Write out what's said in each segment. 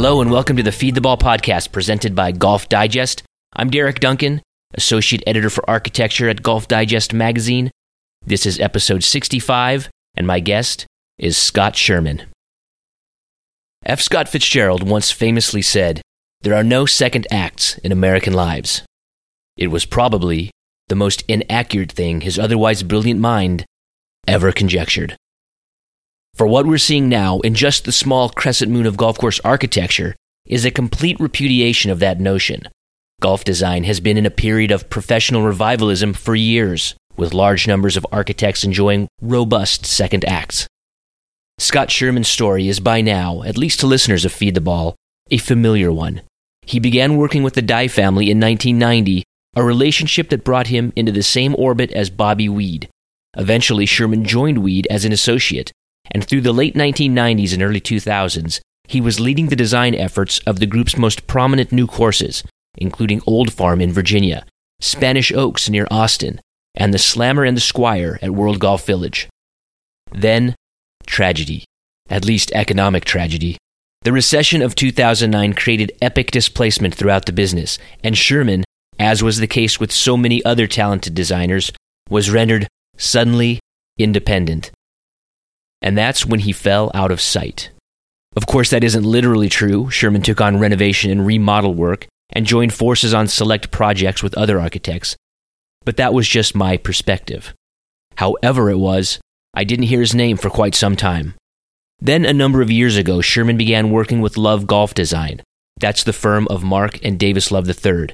Hello and welcome to the Feed the Ball podcast presented by Golf Digest. I'm Derek Duncan, Associate Editor for Architecture at Golf Digest Magazine. This is episode 65, and my guest is Scott Sherman. F. Scott Fitzgerald once famously said, There are no second acts in American lives. It was probably the most inaccurate thing his otherwise brilliant mind ever conjectured. For what we're seeing now in just the small crescent moon of golf course architecture is a complete repudiation of that notion. Golf design has been in a period of professional revivalism for years, with large numbers of architects enjoying robust second acts. Scott Sherman's story is by now, at least to listeners of Feed the Ball, a familiar one. He began working with the Dye family in 1990, a relationship that brought him into the same orbit as Bobby Weed. Eventually, Sherman joined Weed as an associate, and through the late 1990s and early 2000s, he was leading the design efforts of the group's most prominent new courses, including Old Farm in Virginia, Spanish Oaks near Austin, and the Slammer and the Squire at World Golf Village. Then, tragedy, at least economic tragedy. The recession of 2009 created epic displacement throughout the business, and Sherman, as was the case with so many other talented designers, was rendered suddenly independent and that's when he fell out of sight. Of course, that isn't literally true. Sherman took on renovation and remodel work and joined forces on select projects with other architects, but that was just my perspective. However, it was, I didn't hear his name for quite some time. Then, a number of years ago, Sherman began working with Love Golf Design. That's the firm of Mark and Davis Love III.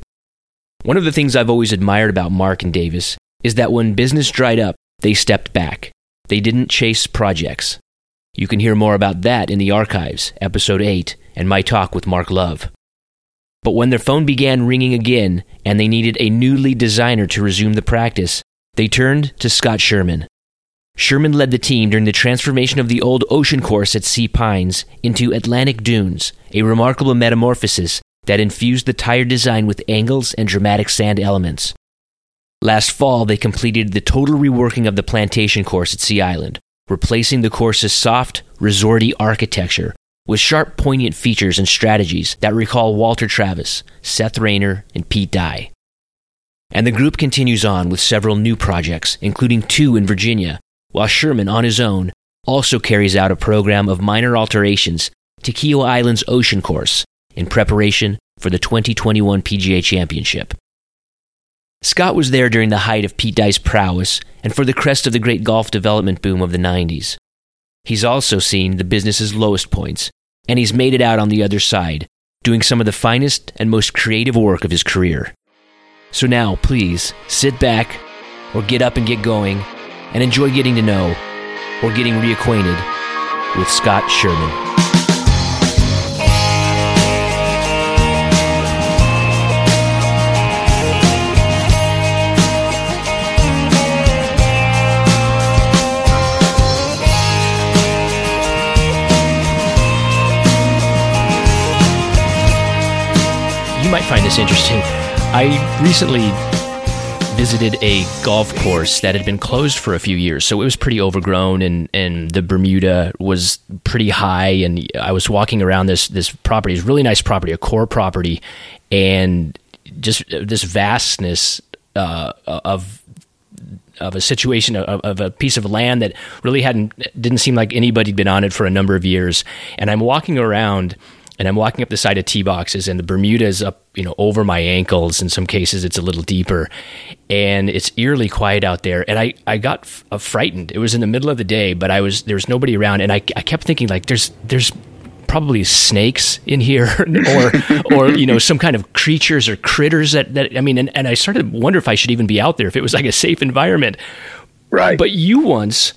One of the things I've always admired about Mark and Davis is that when business dried up, they stepped back. They didn't chase projects. You can hear more about that in the archives, episode 8, and my talk with Mark Love. But when their phone began ringing again and they needed a new lead designer to resume the practice, they turned to Scott Sherman. Sherman led the team during the transformation of the old ocean course at Sea Pines into Atlantic Dunes, a remarkable metamorphosis that infused the tire design with angles and dramatic sand elements. Last fall, they completed the total reworking of the plantation course at Sea Island, replacing the course's soft, resorty architecture with sharp, poignant features and strategies that recall Walter Travis, Seth Raynor, and Pete Dye. And the group continues on with several new projects, including two in Virginia, while Sherman, on his own, also carries out a program of minor alterations to Kiawah Island's ocean course in preparation for the 2021 PGA Championship. Scott was there during the height of Pete Dye's prowess and for the crest of the great golf development boom of the 90s. He's also seen the business's lowest points, and he's made it out on the other side, doing some of the finest and most creative work of his career. So now, please, sit back, or get up and get going, and enjoy getting to know, or getting reacquainted, with Scott Sherman. Find this interesting. I recently visited a golf course that had been closed for a few years, so it was pretty overgrown, and, and the Bermuda was pretty high. And I was walking around this this property, it's really nice property, a core property, and just this vastness uh, of of a situation of, of, a piece of land that really hadn't didn't seem like anybody'd been on it for a number of years. And I'm walking around and I'm walking up the side of tee boxes, and the Bermuda is up, you know, over my ankles. In some cases, it's a little deeper, and it's eerily quiet out there. And I, I got f- uh, frightened. It was in the middle of the day, but I was there was nobody around, and I, I kept thinking like, there's there's probably snakes in here, or or you know, some kind of creatures or critters that that I mean, and, and I started to wonder if I should even be out there if it was like a safe environment. Right. But you once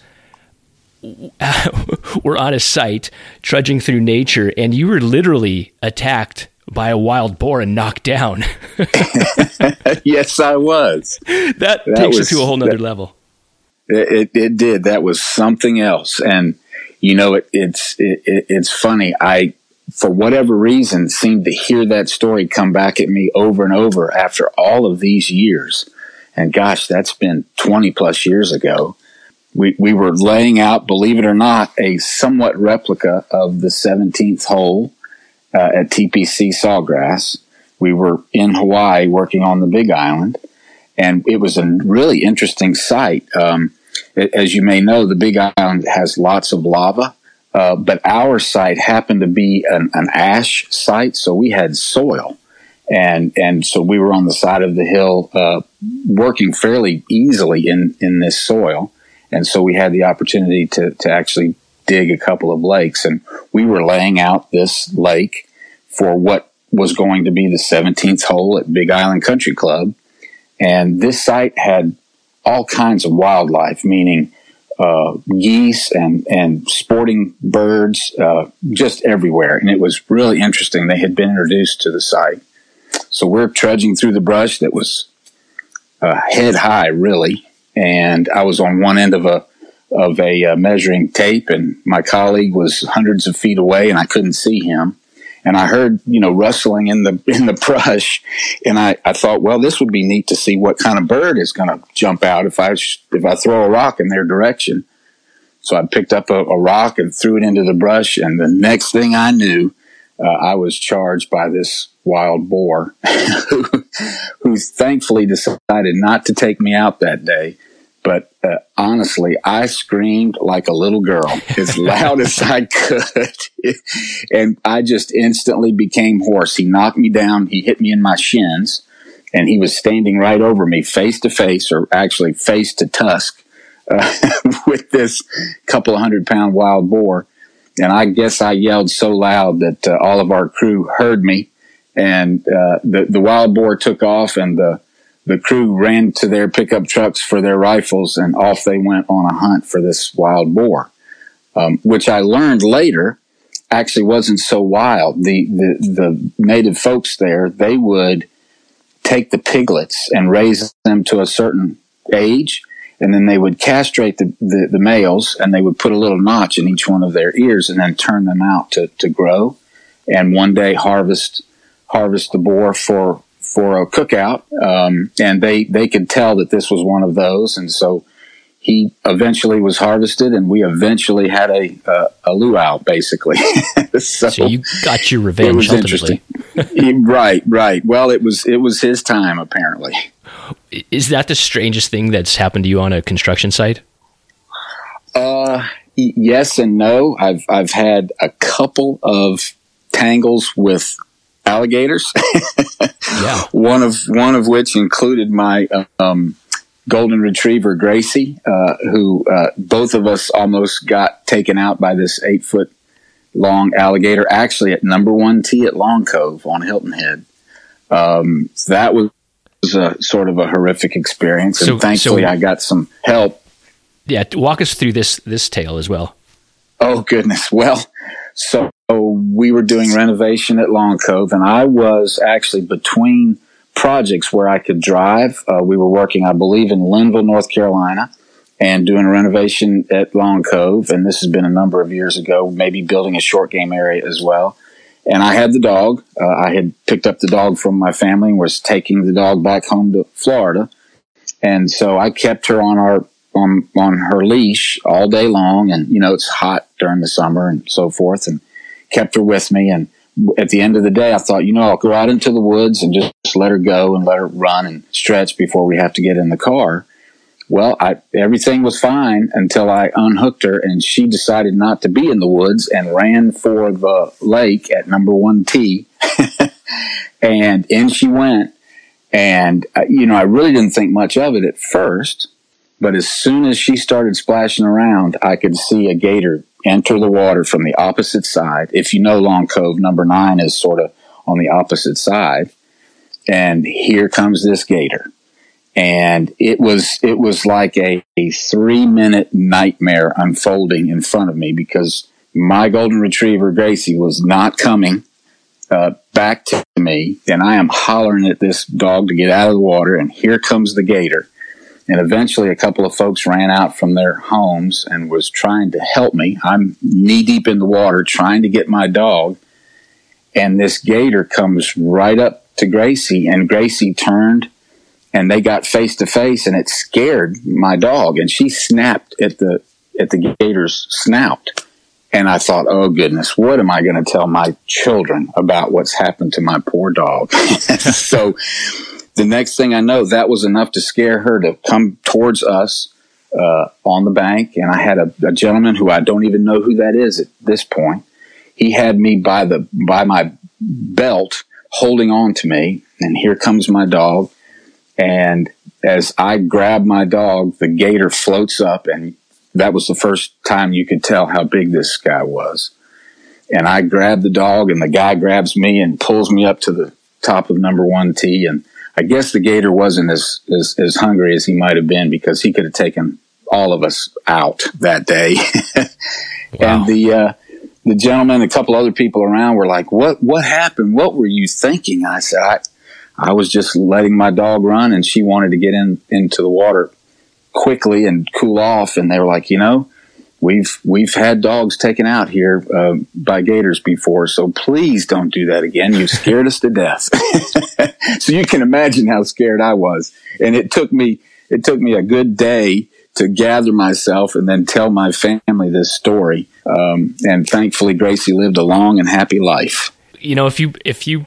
were on a site trudging through nature and you were literally attacked by a wild boar and knocked down. yes, I was. That, that takes was, it to a whole nother that, level. It, it did. That was something else. And, you know, it, it's, it, it's funny. I, for whatever reason, seemed to hear that story come back at me over and over after all of these years. And gosh, that's been 20 plus years ago we, we were laying out, believe it or not, a somewhat replica of the 17th hole. uh, at TPC Sawgrass. We were in Hawaii working on the Big Island, and it was a really interesting site. Um, as you may know, the Big Island has lots of lava, uh, but our site happened to be an, an, ash site, so we had soil, and and so we were on the side of the hill, uh, working fairly easily in in this soil, and so we had the opportunity to to actually dig a couple of lakes, and we were laying out this lake for what was going to be the 17th hole at Big Island Country Club, and this site had all kinds of wildlife, meaning uh, geese and and sporting birds, uh, just everywhere. And it was really interesting. They had been introduced to the site, so we're trudging through the brush that was uh, head high, really. And I was on one end of a of a uh, measuring tape, and my colleague was hundreds of feet away, and I couldn't see him and I heard, you know, rustling in the in the brush, and I, I thought, well, this would be neat to see what kind of bird is going to jump out if I if I throw a rock in their direction. So I picked up a, a rock and threw it into the brush, and the next thing I knew, uh, I was charged by this wild boar, who, who thankfully decided not to take me out that day uh, honestly, I screamed like a little girl as loud as I could. and I just instantly became hoarse. He knocked me down. He hit me in my shins and he was standing right over me face to face or actually face to tusk uh, with this couple of hundred pound wild boar. And I guess I yelled so loud that uh, all of our crew heard me and uh, the, the wild boar took off and the, the crew ran to their pickup trucks for their rifles and off they went on a hunt for this wild boar, um, which I learned later actually wasn't so wild. The, the, the native folks there, they would take the piglets and raise them to a certain age. And then they would castrate the, the, the males and they would put a little notch in each one of their ears and then turn them out to, to grow and one day harvest harvest the boar for for a cookout, um, and they they could tell that this was one of those, and so he eventually was harvested, and we eventually had a uh, a luau, basically. so, so, you got your revenge It was ultimately. right, right. Well, it was it was his time apparently. Is that the strangest thing that's happened to you on a construction site? Uh, yes and no. I've I've had a couple of tangles with alligators. yeah. One of one of which included my um, golden retriever Gracie, uh, who uh, both of us almost got taken out by this eight foot long alligator. Actually, at number one tee at Long Cove on Hilton Head. Um, so that was a sort of a horrific experience, and so, thankfully so, I got some help. Yeah, walk us through this this tale as well. Oh goodness! Well, so we were doing renovation at Long Cove, and I was actually between projects where I could drive. Uh, we were working, I believe, in Linville, North Carolina, and doing a renovation at Long Cove. And this has been a number of years ago, maybe building a short game area as well. And I had the dog. Uh, I had picked up the dog from my family and was taking the dog back home to Florida. And so I kept her on our on on her leash all day long. And you know it's hot during the summer and so forth. And kept her with me. And at the end of the day, I thought, you know, I'll go out into the woods and just let her go and let her run and stretch before we have to get in the car. Well, I, everything was fine until I unhooked her and she decided not to be in the woods and ran for the lake at number one tee. and in she went. And, uh, you know, I really didn't think much of it at first, but as soon as she started splashing around, I could see a gator enter the water from the opposite side. If you know Long Cove, number nine is sort of on the opposite side. And here comes this gator. And it was, it was like a, a three minute nightmare unfolding in front of me because my golden retriever, Gracie, was not coming uh, back to me. And I am hollering at this dog to get out of the water. And here comes the gator. And eventually, a couple of folks ran out from their homes and was trying to help me. I'm knee deep in the water trying to get my dog. And this gator comes right up to Gracie, and Gracie turned and they got face to face, and it scared my dog. And she snapped at the at the gator's snout. And I thought, oh goodness, what am I going to tell my children about what's happened to my poor dog? so the next thing I know, that was enough to scare her to come towards us uh, on the bank. And I had a, a gentleman who I don't even know who that is at this point. He had me by the by my belt, holding on to me, and here comes my dog. And as I grab my dog, the gator floats up, and that was the first time you could tell how big this guy was. And I grab the dog, and the guy grabs me and pulls me up to the top of number one tee. And I guess the gator wasn't as, as, as hungry as he might have been because he could have taken all of us out that day. wow. And the, uh, the gentleman, a couple other people around were like, what, what happened? What were you thinking? I said, I, I was just letting my dog run and she wanted to get in into the water quickly and cool off. And they were like, you know, we've we've had dogs taken out here uh, by gators before, so please don't do that again. You scared us to death. so you can imagine how scared I was, and it took me it took me a good day to gather myself and then tell my family this story. Um, and thankfully, Gracie lived a long and happy life. You know, if you if you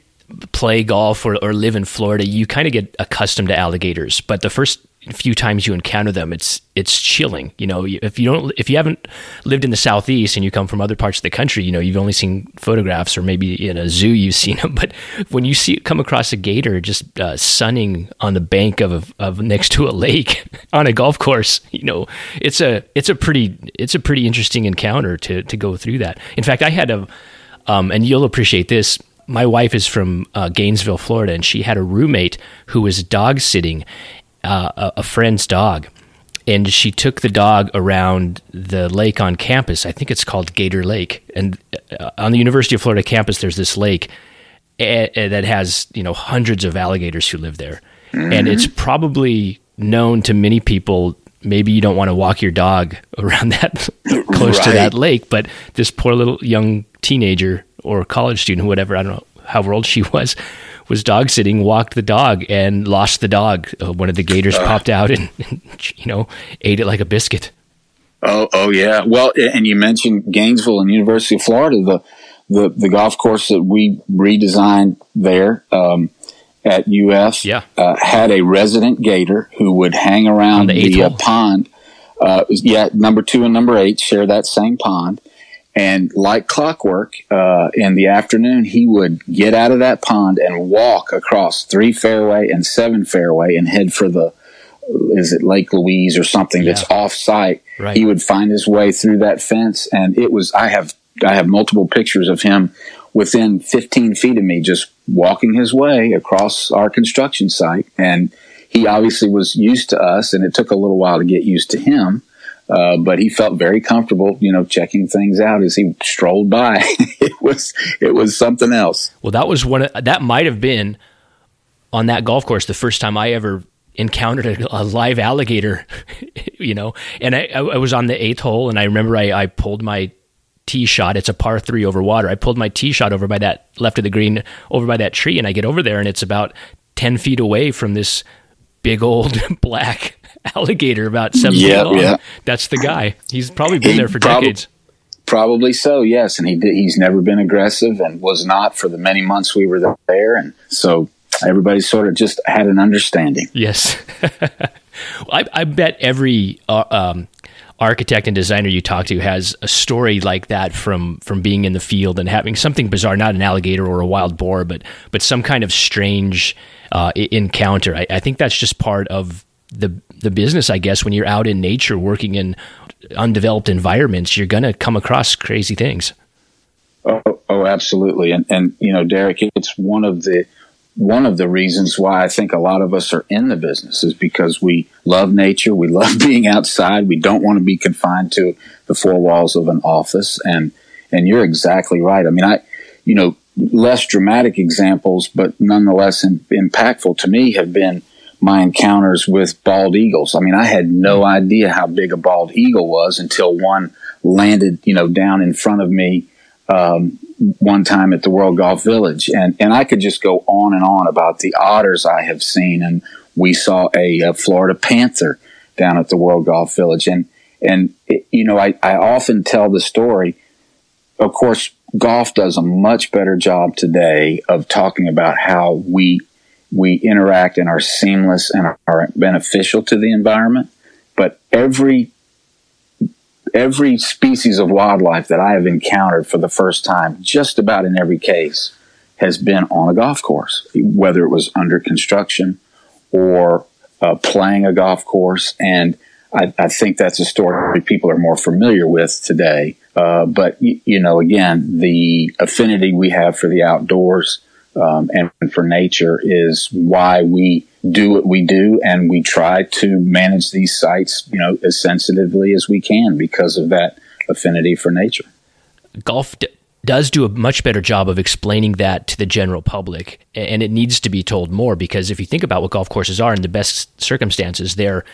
play golf or, or live in Florida, you kind of get accustomed to alligators. But the first few times you encounter them, it's it's chilling. You know, if you don't, if you haven't lived in the southeast and you come from other parts of the country, you know, you've only seen photographs or maybe in a zoo you've seen them. But when you see come across a gator just uh, sunning on the bank of, of next to a lake on a golf course, you know, it's a it's a pretty it's a pretty interesting encounter to to go through that. In fact, I had a um, and you'll appreciate this my wife is from uh, Gainesville, Florida, and she had a roommate who was dog sitting uh, a, a friend's dog. And she took the dog around the lake on campus. I think it's called Gator Lake. And uh, on the University of Florida campus, there's this lake that has you know hundreds of alligators who live there, mm-hmm. and it's probably known to many people. Maybe you don't want to walk your dog around that close right. to that lake, but this poor little young teenager or college student, whatever, I don't know how old she was, was dog sitting, walked the dog and lost the dog. Uh, one of the gators uh, popped out and, and, you know, ate it like a biscuit. Oh, oh yeah. Well, and you mentioned Gainesville and University of Florida, the, the, the golf course that we redesigned there, um, at UF, yeah. Uh, had a resident gator who would hang around the, the uh, pond. Uh, yeah, number two and number eight share that same pond and like clockwork, uh, in the afternoon, he would get out of that pond and walk across three fairway and seven fairway and head for the, is it Lake Louise or something yeah. that's off site. Right. He would find his way through that fence. And it was, I have, I have multiple pictures of him within 15 feet of me, just walking his way across our construction site. And he obviously was used to us and it took a little while to get used to him. Uh, but he felt very comfortable, you know, checking things out as he strolled by. it was it was something else. Well, that was one. That might have been on that golf course the first time I ever encountered a, a live alligator. you know, and I, I, was on the eighth hole, and I remember I, I pulled my tee shot. It's a par three over water. I pulled my tee shot over by that left of the green, over by that tree, and I get over there, and it's about ten feet away from this big old black alligator about seven yep, feet long. Yep. That's the guy. He's probably been he there for prob- decades. Probably so, yes. And he did, he's never been aggressive and was not for the many months we were there. And so everybody sort of just had an understanding. Yes. I, I, bet every uh, um, architect and designer you talk to has a story like that from from being in the field and having something bizarre, not an alligator or a wild boar, but but some kind of strange uh, encounter. I, I think that's just part of the the business, I guess, when you're out in nature working in undeveloped environments, you're going to come across crazy things. Oh, oh, absolutely. And, and, you know, Derek, it's one of the, one of the reasons why I think a lot of us are in the business is because we love nature. We love being outside. We don't want to be confined to the four walls of an office. And, and you're exactly right. I mean, I, you know, less dramatic examples, but nonetheless in, impactful to me have been my encounters with bald eagles. I mean, I had no idea how big a bald eagle was until one landed, you know, down in front of me um, one time at the World Golf Village, and and I could just go on and on about the otters I have seen, and we saw a, a Florida panther down at the World Golf Village, and and it, you know, I I often tell the story. Of course, golf does a much better job today of talking about how we we interact and are seamless and are beneficial to the environment. But every every species of wildlife that I have encountered for the first time, just about in every case, has been on a golf course, whether it was under construction or uh, playing a golf course. And I, I, think that's a story people are more familiar with today. Uh, but, you know, again, the affinity we have for the outdoors um, and for nature is why we do what we do, and we try to manage these sites, you know, as sensitively as we can because of that affinity for nature. Golf d- does do a much better job of explaining that to the general public, and it needs to be told more because if you think about what golf courses are in the best circumstances, they're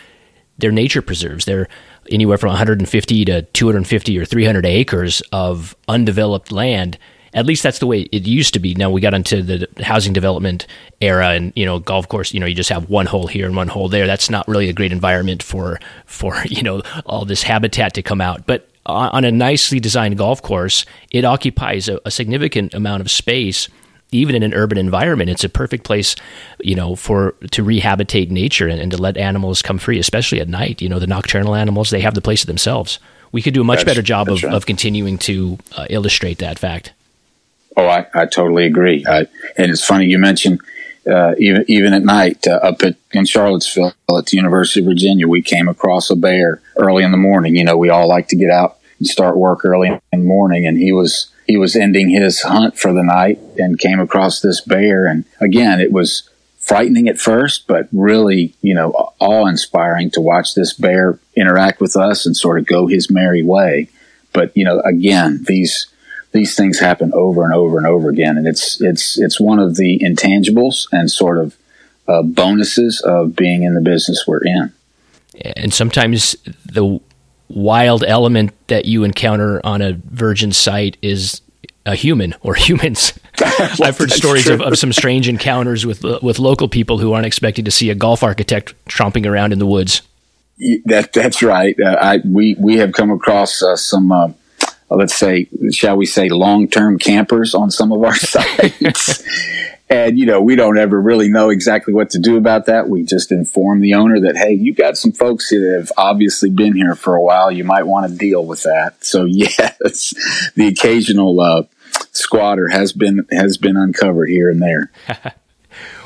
they're nature preserves. They're anywhere from 150 to 250 or 300 acres of undeveloped land at least that's the way it used to be. Now we got into the housing development era, and you know, golf course. You know, you just have one hole here and one hole there. That's not really a great environment for for you know all this habitat to come out. But on a nicely designed golf course, it occupies a, a significant amount of space even in an urban environment, it's a perfect place, you know, for to rehabilitate nature and, and, to let animals come free, especially at night. You know, the nocturnal animals they have the place to themselves. We could do a much that's, better job of, right. of continuing to uh, illustrate that fact. Oh, I, I totally agree. I, and it's funny you mentioned uh, even even at night uh, up at in Charlottesville at the University of Virginia, we came across a bear early in the morning. You know, we all like to get out and start work early in the morning, and he was he was ending his hunt for the night and came across this bear. And again, it was frightening at first, but really, you know, awe inspiring to watch this bear interact with us and sort of go his merry way. But you know, again, these these things happen over and over and over again, and it's it's it's one of the intangibles and sort of uh, bonuses of being in the business we're in. And sometimes the wild element that you encounter on a virgin site is a human or humans. I've heard stories of, of, some strange encounters with uh, with local people who aren't expecting to see a golf architect tromping around in the woods. That that's right. Uh, I we we have come across uh, some uh, let's say, shall we say, long term campers on some of our sites. and, you know, we don't ever really know exactly what to do about that. We just inform the owner that, hey, you got some folks that have obviously been here for a while. You might want to deal with that. So, yes, the occasional uh, squatter has been has been uncovered here and there.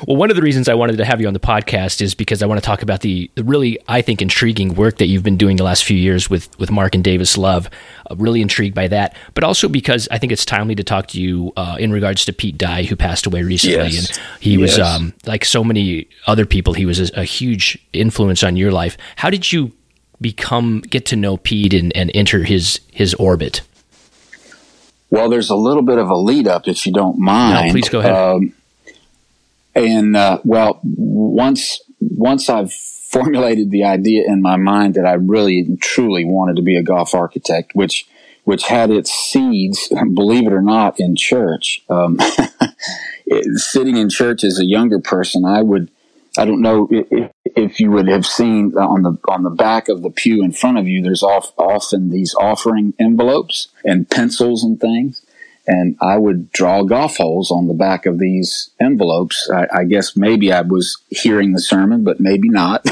Well, one of the reasons I wanted to have you on the podcast is because I want to talk about the, the really, I think, intriguing work that you've been doing the last few years with, with Mark and Davis Love. Uh, really intrigued by that, but also because I think it's timely to talk to you uh, in regards to Pete Dye, who passed away recently. Yes. And he yes. was, um, like so many other people, he was a, a, huge influence on your life. How did you become, get to know Pete and, and enter his, his orbit? Well, there's a little bit of a lead up, if you don't mind. No, please go ahead. Um, and uh, well, once once I've formulated the idea in my mind that I really truly wanted to be a golf architect, which which had its seeds, believe it or not, in church. Um, it, sitting in church as a younger person, I would. I don't know if, if, you would have seen on the on the back of the pew in front of you. There's off, often these offering envelopes and pencils and things and I would draw golf holes on the back of these envelopes. I, I guess maybe I was hearing the sermon, but maybe not.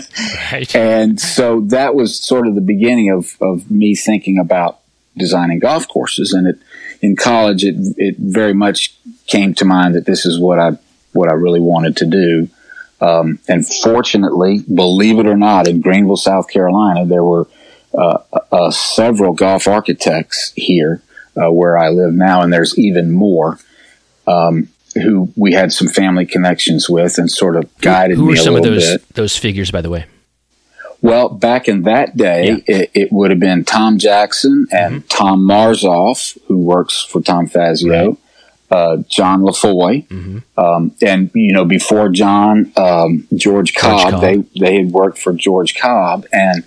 right. And so that was sort of the beginning of, of me thinking about designing golf courses. And it, in college, it, it very much came to mind that this is what I, what I really wanted to do. Um, and fortunately, believe it or not, in Greenville, South Carolina, there were uh, uh, several golf architects here uh, where I live now, and there's even more um, who we had some family connections with and sort of guided who, who me some of those bit. those figures, by the way? Well, back in that day, yeah. it, it, would have been Tom Jackson and mm-hmm. Tom Marzolf, who works for Tom Fazio, right. uh, John LaFoy, mm-hmm. um, and you know before John, um, George, Cobb, George Cobb. They they had worked for George Cobb, and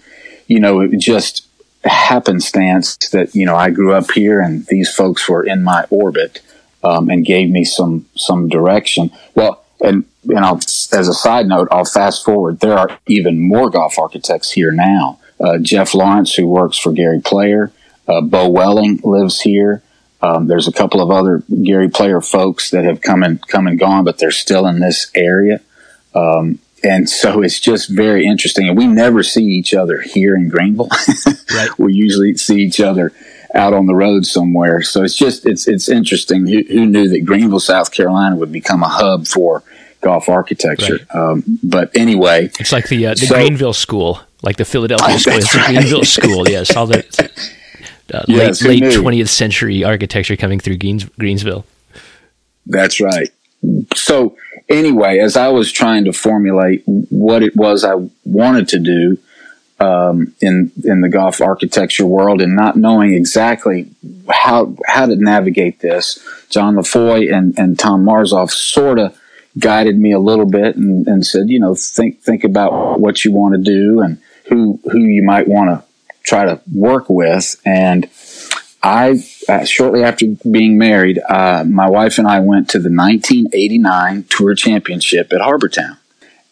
you know it just happenstance that you know I grew up here and these folks were in my orbit um, and gave me some some direction. Well, and and I'll, as a side note, I'll fast forward. There are even more golf architects here now. Uh, Jeff Lawrence, who works for Gary Player, uh, Beau Welling lives here. Um, there's a couple of other Gary Player folks that have come and come and gone, but they're still in this area. Um, and so it's just very interesting. And we never see each other here in Greenville. right. We usually see each other out on the road somewhere. So it's just it's it's interesting. Who, who, knew that Greenville, South Carolina, would become a hub for golf architecture? Right. Um, but anyway, it's like the uh, the so, Greenville School, like the Philadelphia School. It's right. the Greenville School. Yes, all the uh, yes, late late twentieth century architecture coming through Greens, Greensville. That's right. So anyway, as I was trying to formulate what it was I wanted to do um, in in the golf architecture world, and not knowing exactly how how to navigate this, John LaFoy and and Tom Marzolf sort of guided me a little bit and, and said, you know, think think about what you want to do and who who you might want to try to work with. And I, shortly after being married, uh, my wife and I went to the 1989 Tour Championship at Harbour Town.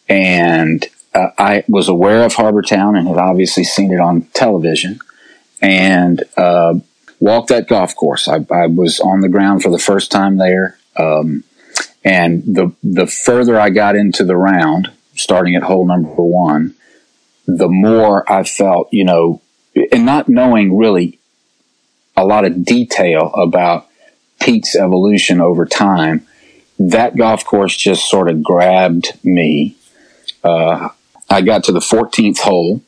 And uh, I was aware of Harbour Town and had obviously seen it on television and uh, walked that golf course. I, I, was on the ground for the first time there. Um, and the, the further I got into the round, starting at hole number one, the more I felt, you know, and not knowing really a lot of detail about Pete's evolution over time, that golf course just sort of grabbed me. Uh, I got to the 14th hole,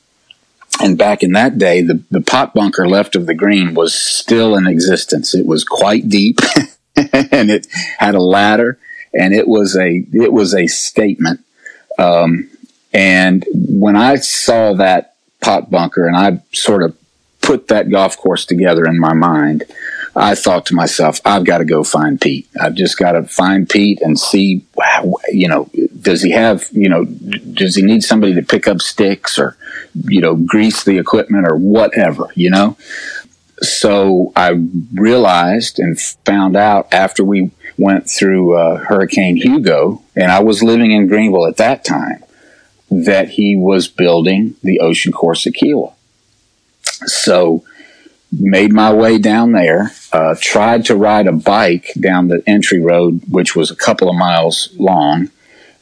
and back in that day, the, the pot bunker left of the green was still in existence. It was quite deep, and it had a ladder, and it was a it was a statement. Um, and when I saw that pot bunker, and I sort of put that golf course together in my mind, I thought to myself, I've got to go find Pete. I've just got to find Pete and see, you know, does he have, you know, does he need somebody to pick up sticks or, you know, grease the equipment or whatever, you know? So I realized and found out after we went through uh, Hurricane Hugo, and I was living in Greenville at that time, that he was building the Ocean Course at Kiawah. So made my way down there, uh, tried to ride a bike down the entry road, which was a couple of miles long,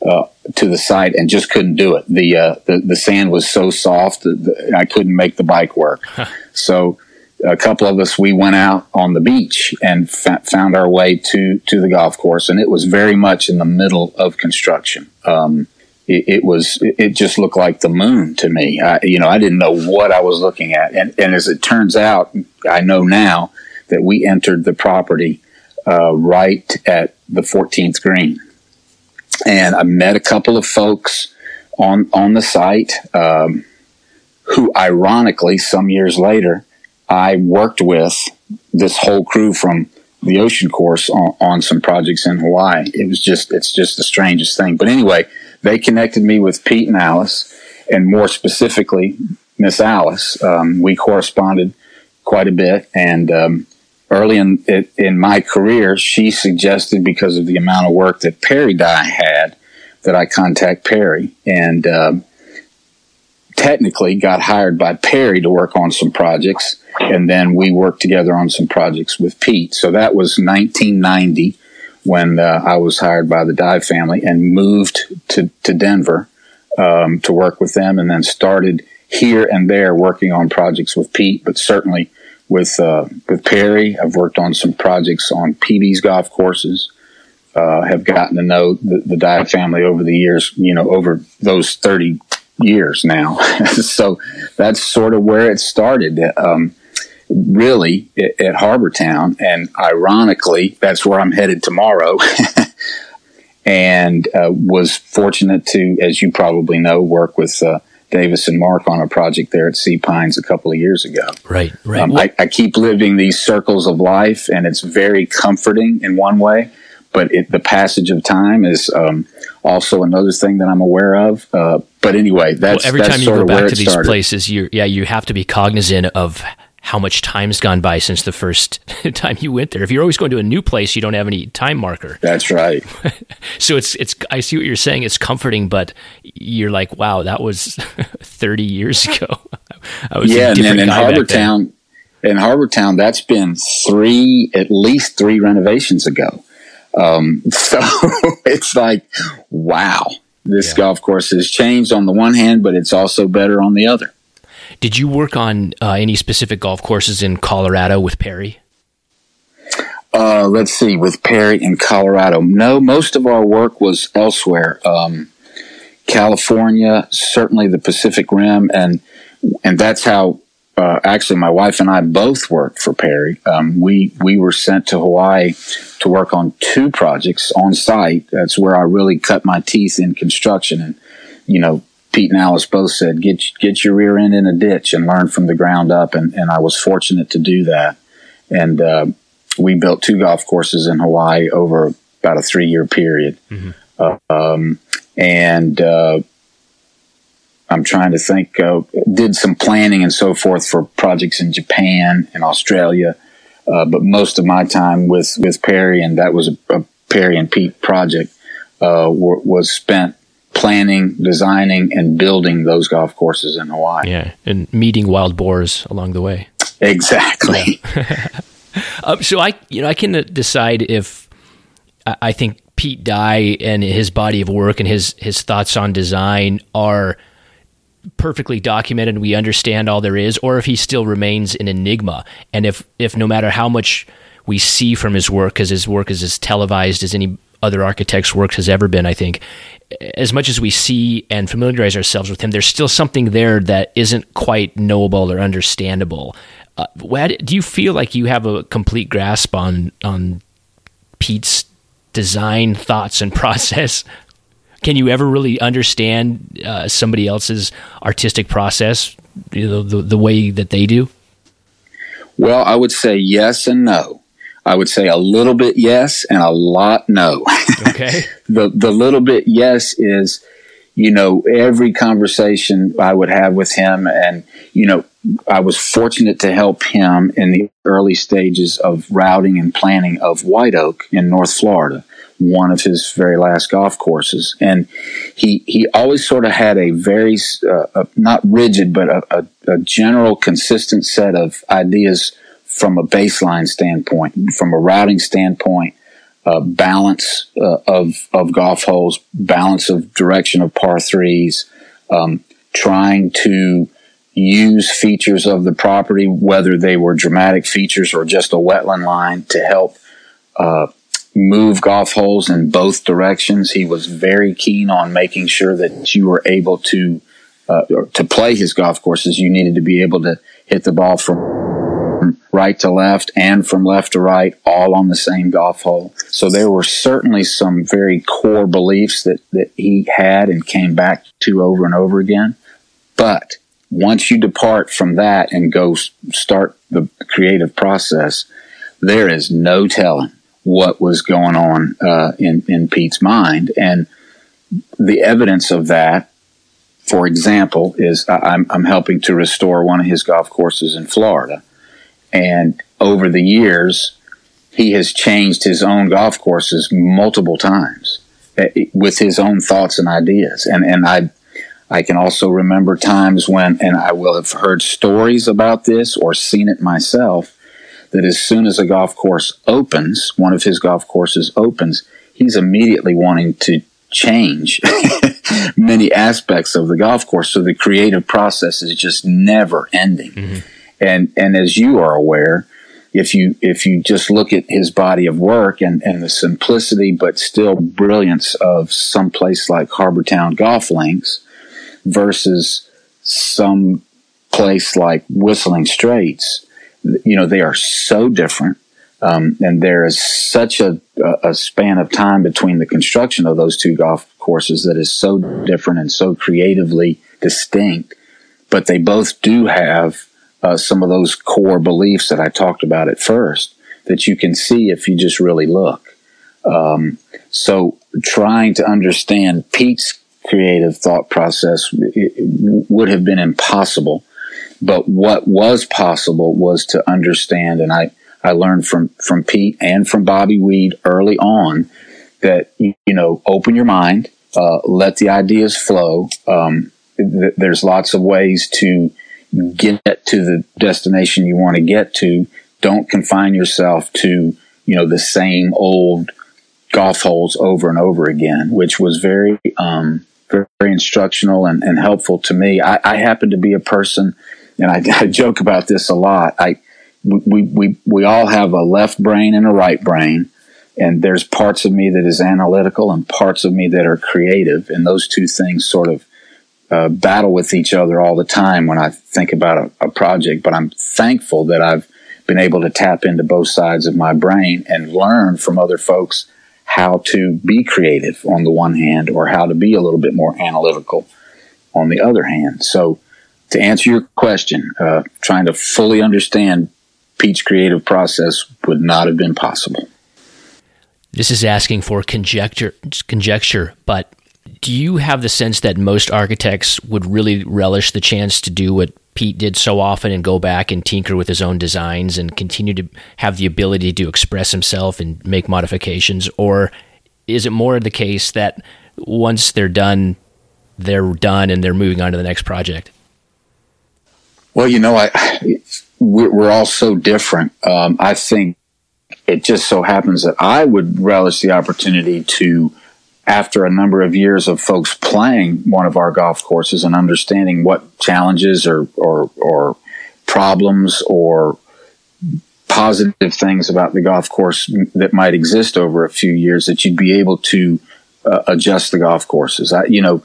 uh, to the site, and just couldn't do it. The uh, the, the sand was so soft that I couldn't make the bike work. so a couple of us we went out on the beach and fa- found our way to to the golf course, and it was very much in the middle of construction. Um, it, was it just looked like the moon to me. I, you know, I didn't know what I was looking at, and and as it turns out, I know now that we entered the property uh, right at the 14th green, and I met a couple of folks on on the site um, who, ironically, some years later, I worked with this whole crew from the ocean course on, on some projects in Hawaii. It was just it's just the strangest thing. But anyway, they connected me with Pete and Alice, and more specifically, Miss Alice. Um, we corresponded quite a bit, and um, early in in my career, she suggested because of the amount of work that Perry Dye had that I contact Perry, and um, technically got hired by Perry to work on some projects, and then we worked together on some projects with Pete. So that was 1990 when uh, I was hired by the Dye family and moved to, to Denver um, to work with them, and then started here and there working on projects with Pete, but certainly with uh, with Perry. I've worked on some projects on PB's golf courses. Uh, have gotten to know the, the Dye family over the years, you know, over those 30 years now. so that's sort of where it started. Um, really at, at Harbour Town. And ironically, that's where I'm headed tomorrow. and uh, was fortunate to, as you probably know, work with uh, Davis and Mark on a project there at Sea Pines a couple of years ago. Right, right. Um, I, I, keep living these circles of life, and it's very comforting in one way. But it, the passage of time is um, also another thing that I'm aware of. Uh, but anyway, that's well, every that's time you go back to these started. places, you yeah, you have to be cognizant of how much time's gone by since the first time you went there. If you're always going to a new place, you don't have any time marker. That's right. so it's it's I see what you're saying. It's comforting, but you're like, wow, that was 30 years ago. I was yeah, and then in Harbour Town, in Harbour Town, that's been three, at least three renovations ago. Um, so it's like, wow, this yeah. golf course has changed on the one hand, but it's also better on the other. Did you work on uh, any specific golf courses in Colorado with Perry? Uh, let's see, with Perry in Colorado. No, most of our work was elsewhere. Um, California, certainly the Pacific Rim, and and that's how uh, actually my wife and I both worked for Perry. Um, we we were sent to Hawaii to work on two projects on site. That's where I really cut my teeth in construction, and you know Pete and Alice both said, get, get your rear end in a ditch and learn from the ground up. And, and I was fortunate to do that. And, uh, we built two golf courses in Hawaii over about a three year period. Mm-hmm. Uh, um, and, uh, I'm trying to think, did some planning and so forth for projects in Japan and Australia. Uh, but most of my time with, with Perry, and that was a, a Perry and Pete project, uh, was spent planning, designing, and building those golf courses in Hawaii. Yeah, and meeting wild boars along the way. Exactly. Yeah. uh, so I, you know, I can decide if I think Pete Dye and his body of work and his his thoughts on design are perfectly documented and we understand all there is, or if he still remains an enigma. And if if no matter how much we see from his work, because his work is as televised as any other architect's works has ever been, I think, as much as we see and familiarize ourselves with him, there's still something there that isn't quite knowable or understandable. Uh, do you feel like you have a complete grasp on on Pete's design thoughts and process? Can you ever really understand uh, somebody else's artistic process, you know, the, the way that they do? Well, I would say yes and no. I would say a little bit yes and a lot no. Okay. the the little bit yes is, you know, every conversation I would have with him, and you know, I was fortunate to help him in the early stages of routing and planning of White Oak in North Florida, one of his very last golf courses, and he he always sort of had a very uh, not rigid but a, a, a general consistent set of ideas from a baseline standpoint, from a routing standpoint, uh, balance uh, of of golf holes, balance of direction of par threes, um, trying to use features of the property, whether they were dramatic features or just a wetland line, to help uh, move golf holes in both directions. He was very keen on making sure that you were able to uh, to play his golf courses. You needed to be able to hit the ball from from right to left and from left to right, all on the same golf hole. So there were certainly some very core beliefs that, that he had and came back to over and over again. But once you depart from that and go start the creative process, there is no telling what was going on uh, in in Pete's mind, and the evidence of that, for example, is I'm, I'm helping to restore one of his golf courses in Florida, and over the years, he has changed his own golf courses multiple times eh, with his own thoughts and ideas. And, and I, I can also remember times when, and I will have heard stories about this or seen it myself, that as soon as a golf course opens, one of his golf courses opens, he's immediately wanting to change many aspects of the golf course. So the creative process is just never ending. Mm-hmm. And and as you are aware, if you if you just look at his body of work and, and the simplicity but still brilliance of some place like Harbour Town Golf Links versus some place like Whistling Straits, you know, they are so different. Um, and there is such a, a span of time between the construction of those two golf courses that is so different and so creatively distinct. But they both do have uh, some of those core beliefs that I talked about at first that you can see if you just really look. Um, so trying to understand Pete's creative thought process would have been impossible. But what was possible was to understand, and I, I learned from, from Pete and from Bobby Weed early on that, you know, open your mind, uh, let the ideas flow. Um, th- there's lots of ways to get to the destination you want to get to. Don't confine yourself to, you know, the same old golf holes over and over again, which was very, um, very, instructional and, and, helpful to me. I, I, happen to be a person, and I, I joke about this a lot. I, we, we, we all have a left brain and a right brain and there's parts of me that is analytical and parts of me that are creative and those two things sort of uh, battle with each other all the time when i think about a, a, project but i'm thankful that i've been able to tap into both sides of my brain and learn from other folks how to be creative on the one hand or how to be a little bit more analytical on the other hand. So to answer your question uh, trying to fully understand pete's creative process would not have been possible. This is asking for conjecture, conjecture, but do you have the sense that most architects would really relish the chance to do what Pete did so often and go back and tinker with his own designs and continue to have the ability to express himself and make modifications? Or is it more the case that once they're done, they're done and they're moving on to the next project? Well, you know, I we're, all so different. Um, I think it just so happens that I would relish the opportunity to, after a number of years of folks playing one of our golf courses and understanding what challenges or, or, or problems or positive things about the golf course that might exist over a few years that you'd be able to uh, adjust the golf courses. I, you know,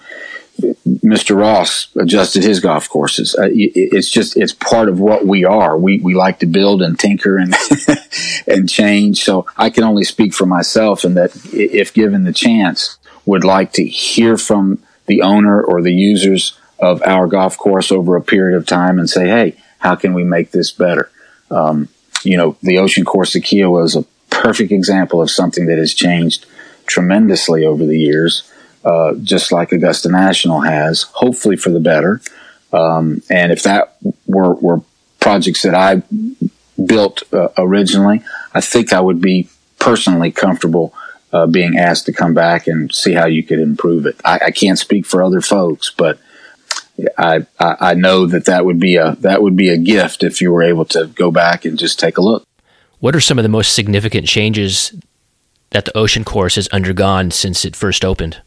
Mr. Ross adjusted his golf courses. Uh, it's just it's part of what we are. We we like to build and tinker and and change. So I can only speak for myself, and that if given the chance, would like to hear from the owner or the users of our golf course over a period of time and say, hey, how can we make this better? Um, you know, the Ocean Course at Kiawah is a perfect example of something that has changed tremendously over the years uh, just like Augusta National has, hopefully for the better. Um, and if that were, were, projects that I built uh, originally, I think I would be personally comfortable uh, being asked to come back and see how you could improve it. I, I can't speak for other folks, but I, I, I know that that would be a that would be a gift if you were able to go back and just take a look. What are some of the most significant changes that the ocean course has undergone since it first opened?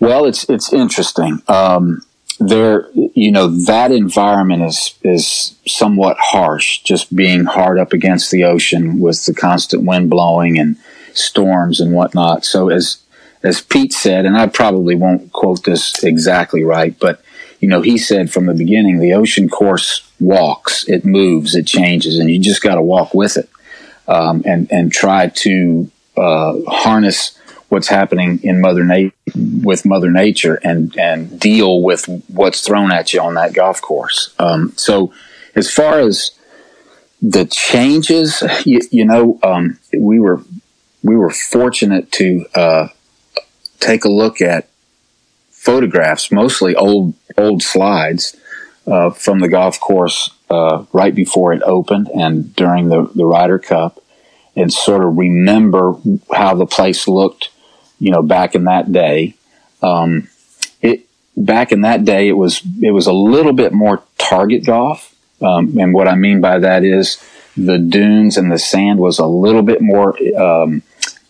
Well, it's it's interesting. Um, there, you know, that environment is is somewhat harsh. Just being hard up against the ocean with the constant wind blowing and storms and whatnot. So as as Pete said, and I probably won't quote this exactly right, but you know, he said from the beginning, the ocean course walks, it moves, it changes, and you just got to walk with it um, and and try to uh, harness what's happening in mother nature with mother nature and and deal with what's thrown at you on that golf course. Um, so as far as the changes you, you know um, we were we were fortunate to uh, take a look at photographs mostly old old slides uh, from the golf course uh, right before it opened and during the, the Ryder Cup and sort of remember how the place looked you know, back in that day. Um, it back in that day, it was it was a little bit more target golf, um, and what I mean by that is the dunes and the sand was a little bit more um,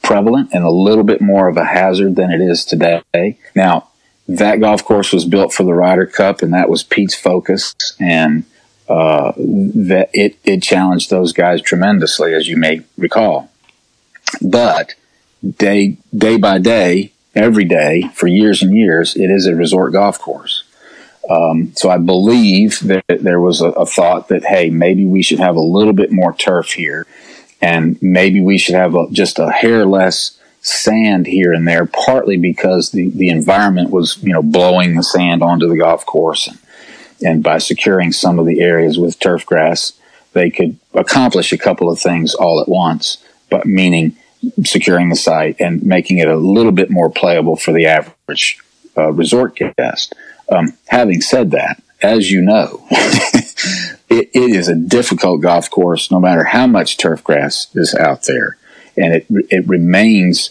prevalent and a little bit more of a hazard than it is today. Now, that golf course was built for the Ryder Cup, and that was Pete's focus, and uh, that it it challenged those guys tremendously, as you may recall. But day day by day, every day for years and years, it is a resort golf course. Um, so I believe that there was a, a, thought that hey, maybe we should have a little bit more turf here, and maybe we should have a, just a hair less sand here and there. Partly because the the environment was you know blowing the sand onto the golf course, and, and by securing some of the areas with turf grass, they could accomplish a couple of things all at once. But meaning securing the site and making it a little bit more playable for the average uh, resort guest. Um, having said that, as you know, it, it is a difficult golf course no matter how much turf grass is out there. And it, it remains,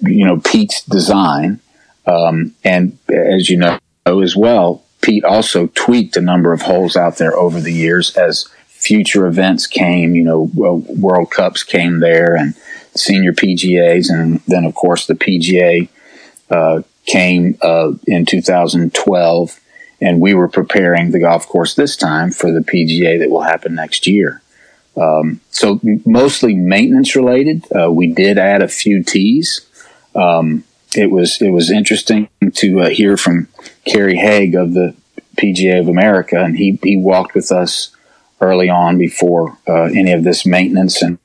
you know, Pete's design. Um, and as you know as well, Pete also tweaked a number of holes out there over the years as future events came. You know, World Cups came there and senior PGAs, and then of course the PGA uh, came uh, in 2012, and we were preparing the golf course this time for the PGA that will happen next year. Um, so mostly maintenance related. Uh, we did add a few tees. Um, it was it was interesting to uh, hear from Kerry Haigh of the PGA of America, and he he walked with us early on before uh, any of this maintenance and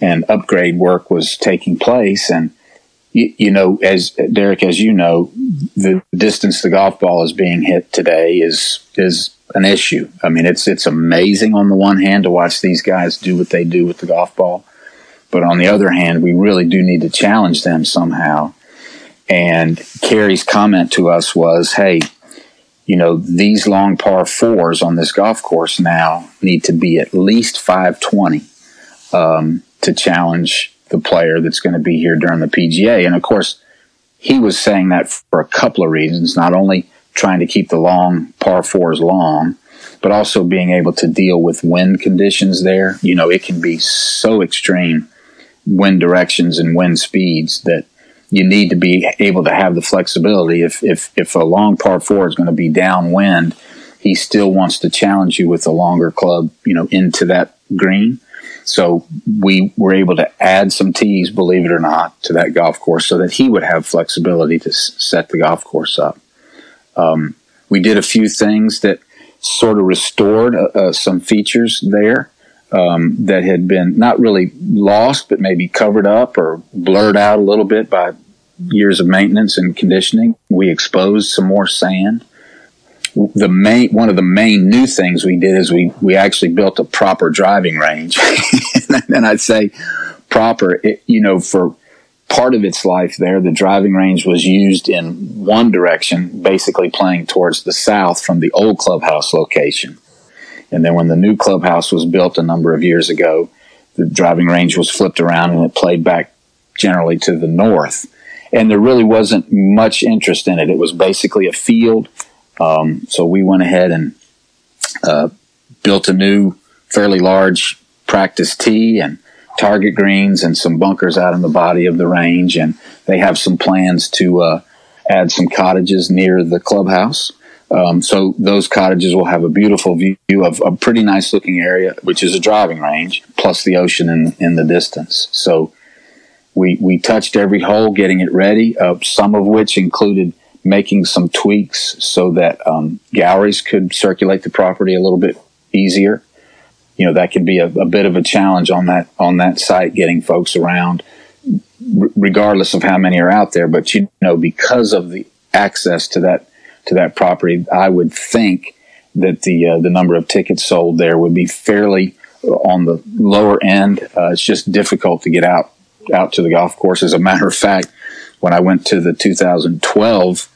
and upgrade work was taking place. And you, you, know, as Derek, as you know, the distance the golf ball is being hit today is is an issue. I mean, it's it's amazing on the one hand to watch these guys do what they do with the golf ball, but on the other hand, we really do need to challenge them somehow. And Kerry's comment to us was, "Hey." You know, these long par fours on this golf course now need to be at least 520 um, to challenge the player that's going to be here during the PGA. And of course, he was saying that for a couple of reasons, not only trying to keep the long par fours long, but also being able to deal with wind conditions there. You know, it can be so extreme wind directions and wind speeds that you need to be able to have the flexibility. If, if, if a long par four is going to be downwind, he still wants to challenge you with a longer club, you know, into that green. So we were able to add some tees, believe it or not, to that golf course so that he would have flexibility to s- set the golf course up. Um, we did a few things that sort of restored uh, uh, some features there um, that had been not really lost, but maybe covered up or blurred out a little bit by years of maintenance and conditioning. We exposed some more sand the main one of the main new things we did is we we actually built a proper driving range, and I'd say proper. It, you know, for part of its life there, the driving range was used in one direction, basically playing towards the south from the old clubhouse location. And then when the new clubhouse was built a number of years ago, the driving range was flipped around and it played back generally to the north. And there really wasn't much interest in it. It was basically a field um, so we went ahead and uh, built a new, fairly large practice tee and target greens and some bunkers out in the body of the range. And they have some plans to uh, add some cottages near the clubhouse. Um, so those cottages will have a beautiful view of a pretty nice looking area, which is a driving range, plus the ocean in, in the distance. So we, we touched every hole getting it ready, uh, some of which included making some tweaks so that um, galleries could circulate the property a little bit easier. You know, that could be a, a bit of a challenge on that on that site, getting folks around, r- regardless of how many are out there. But you know, because of the access to that to that property, I would think that the uh, the number of tickets sold there would be fairly on the lower end. Uh, it's just difficult to get out out to the golf course. As a matter of fact, when I went to the 2012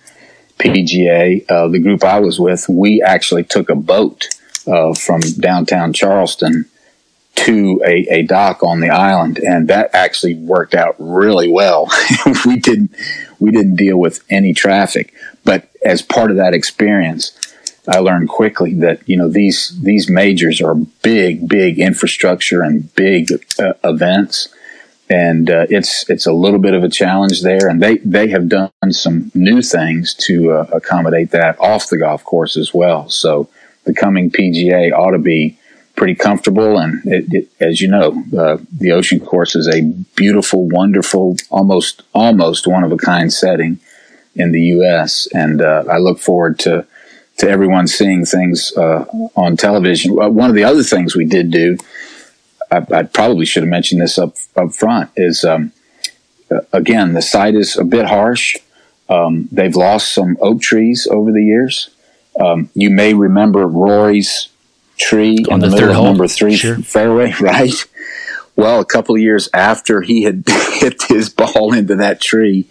PGA, uh, the group I was with, we actually took a boat uh, from downtown Charleston to a, a, dock on the island, and that actually worked out really well. we didn't we didn't deal with any traffic, but as part of that experience, I learned quickly that you know these these majors are big, big infrastructure and big uh, events, and uh, it's it's a little bit of a challenge there. And they they have done some new things to uh, accommodate that off the golf course as well. So the coming PGA ought to be pretty comfortable. And it, it, as you know, uh, the ocean course is a beautiful, wonderful, almost almost one of a kind setting in the U.S. And uh, I look forward to to everyone seeing things uh, on television. One of the other things we did do I, I, probably should have mentioned this up up front. Is um, uh, again the site is a bit harsh. Um, they've lost some oak trees over the years. Um, you may remember Rory's tree on the, the, middle of number three sure. fairway, right? Well, a couple of years after he had hit his ball into that tree,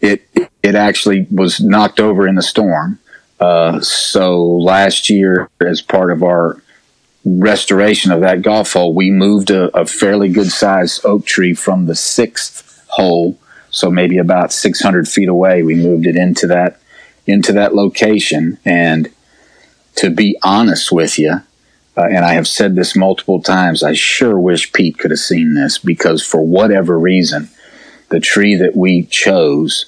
it it actually was knocked over in the storm. Uh, so last year, as part of our restoration of that golf hole, we moved a, a fairly good sized oak tree from the sixth hole, so maybe about 600 feet away. We moved it into that into that location. And to be honest with you, uh, and I have said this multiple times, I sure wish Pete could have seen this because for whatever reason, the tree that we chose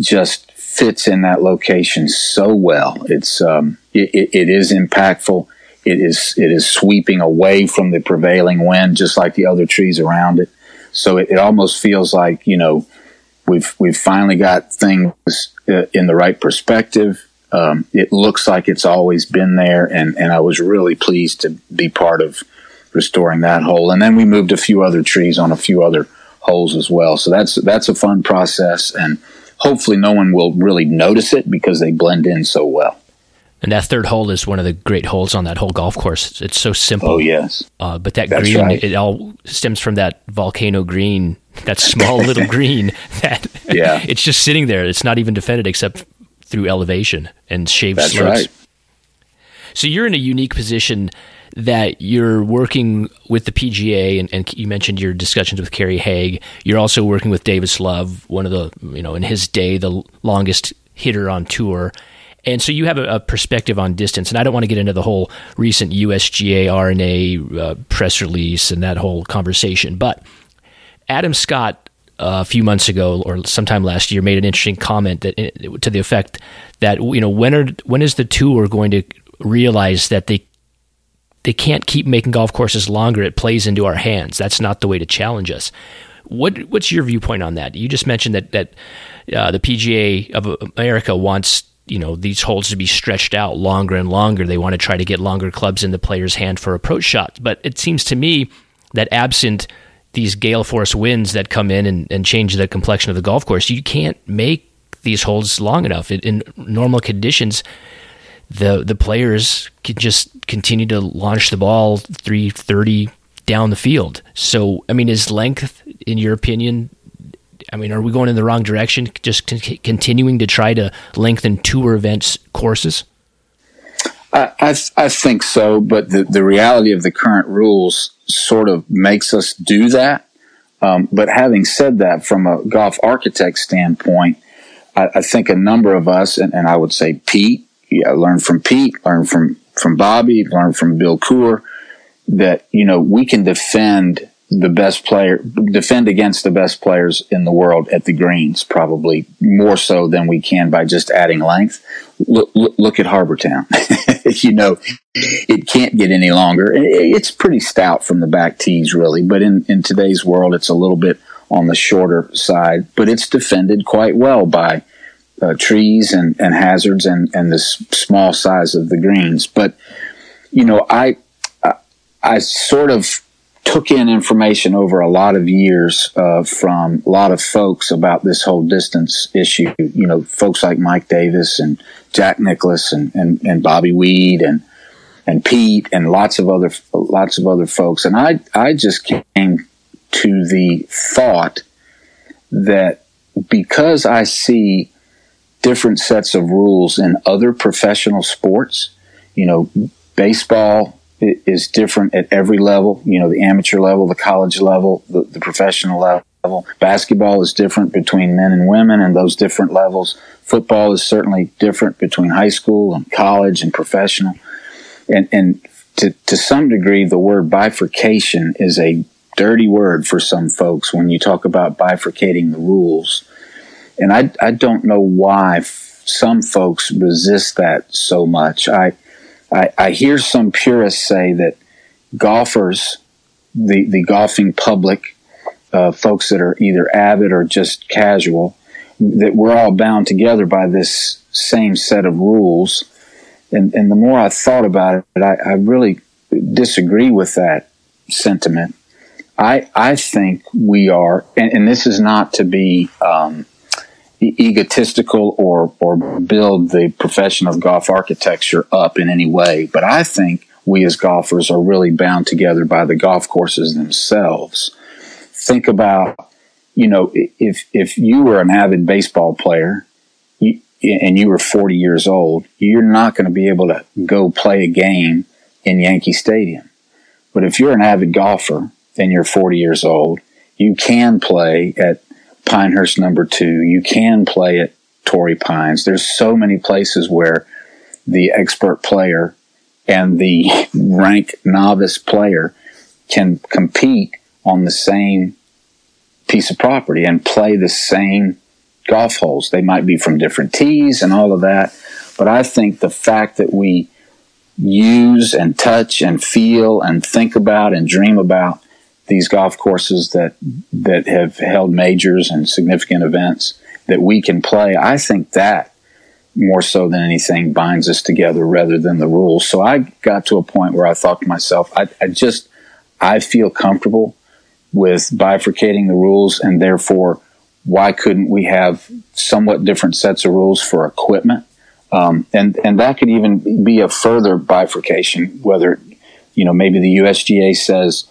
just fits in that location so well. It's um, it, it, it is impactful. It is it is sweeping away from the prevailing wind, just like the other trees around it. So it, it almost feels like you know we've we've finally got things uh, in the right perspective. Um, it looks like it's always been there, and and I was really pleased to be part of restoring that hole. And then we moved a few other trees on a few other holes as well. So that's that's a fun process, and hopefully no one will really notice it because they blend in so well. And that third hole is one of the great holes on that whole golf course. It's so simple. Oh yes, uh, but that That's green, right. it all stems from that volcano green, that small little green. That yeah, it's just sitting there. It's not even defended except through elevation and shaved That's slopes. Right. So you're in a unique position that you're working with the PGA, and, and, you mentioned your discussions with Kerry Haigh. You're also working with Davis Love, one of the, you know, in his day, the longest hitter on tour. And so you have a, a, perspective on distance, and I don't want to get into the whole recent USGA R&A uh, press release and that whole conversation. But Adam Scott uh, a few months ago, or sometime last year, made an interesting comment that to the effect that you know when are when is the tour going to realize that they they can't keep making golf courses longer. It plays into our hands. That's not the way to challenge us. What what's your viewpoint on that? You just mentioned that that uh, the PGA of America wants you know these holes to be stretched out longer and longer. They want to try to get longer clubs in the player's hand for approach shots. But it seems to me that absent these gale force winds that come in and, and change the complexion of the golf course, you can't make these holes long enough. In normal conditions, the the players can just continue to launch the ball 330 down the field. So, I mean, is length, in your opinion, I mean, are we going in the wrong direction? Just con- continuing to try to lengthen tour events courses? I, I, I, think so, but the, the reality of the current rules sort of makes us do that. Um, but having said that, from a golf architect standpoint, I, I think a number of us, and, and, I would say Pete, yeah, learn from Pete, learn from from Bobby, learn from Bill Coore, that you know we can defend the best player, defend against the best players in the world at the greens, probably more so than we can by just adding length. Look, look, look at Harbour Town. you know, it can't get any longer. It's pretty stout from the back tees, really, but in, in today's world, it's a little bit on the shorter side, but it's defended quite well by uh, trees and, and hazards and, and the small size of the greens. But, you know, I, I, I sort of took in information over a lot of years uh, from a lot of folks about this whole distance issue. You know, folks like Mike Davis and Jack Nicklaus and, and, and Bobby Weed and and Pete and lots of other lots of other folks. And I I just came to the thought that because I see different sets of rules in other professional sports, you know, baseball is different at every level. You know, the amateur level, the college level, the, the professional level. Basketball is different between men and women and those different levels. Football is certainly different between high school and college and professional. And, and to, to some degree, the word bifurcation is a dirty word for some folks when you talk about bifurcating the rules. And I, I don't know why some folks resist that so much. I, I, I hear some purists say that golfers, the, the golfing public, uh, folks that are either avid or just casual, that we're all bound together by this same set of rules. And, and the more I thought about it, I, I really disagree with that sentiment. I, I think we are, and, and this is not to be, um, egotistical or or build the profession of golf architecture up in any way. But I think we as golfers are really bound together by the golf courses themselves. Think about, you know, if if you were an avid baseball player you, and you were 40 years old, you're not going to be able to go play a game in Yankee Stadium. But if you're an avid golfer and you're 40 years old, you can play at Pinehurst number two. You can play at Torrey Pines. There's so many places where the expert player and the rank novice player can compete on the same piece of property and play the same golf holes. They might be from different tees and all of that. But I think the fact that we use and touch and feel and think about and dream about these golf courses that that have held majors and significant events that we can play, I think that more so than anything binds us together rather than the rules. So I got to a point where I thought to myself, I, I just I feel comfortable with bifurcating the rules and therefore why couldn't we have somewhat different sets of rules for equipment? Um, and and that could even be a further bifurcation. Whether you know maybe the USGA says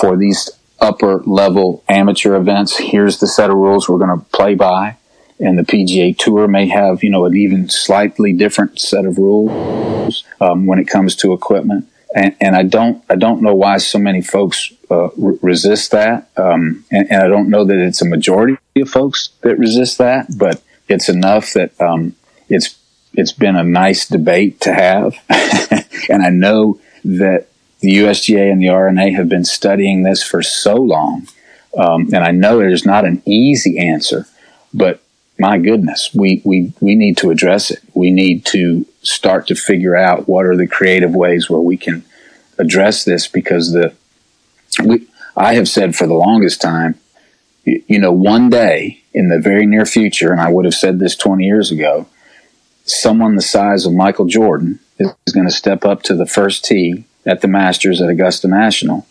for these upper level amateur events, here's the set of rules we're going to play by, and the PGA Tour may have you know an even slightly different set of rules um, when it comes to equipment. And, and, I don't I don't know why so many folks uh, re- resist that, um, and, and, I don't know that it's a majority of folks that resist that, but it's enough that um, it's it's been a nice debate to have, and I know that the USGA and the R&A have been studying this for so long, um, and I know there's not an easy answer, but my goodness, we, we, we need to address it. We need to start to figure out what are the creative ways where we can address this because the we, I have said for the longest time, you, you know, one day in the very near future, and I would have said this 20 years ago, someone the size of Michael Jordan is going to step up to the first tee at the Masters at Augusta National,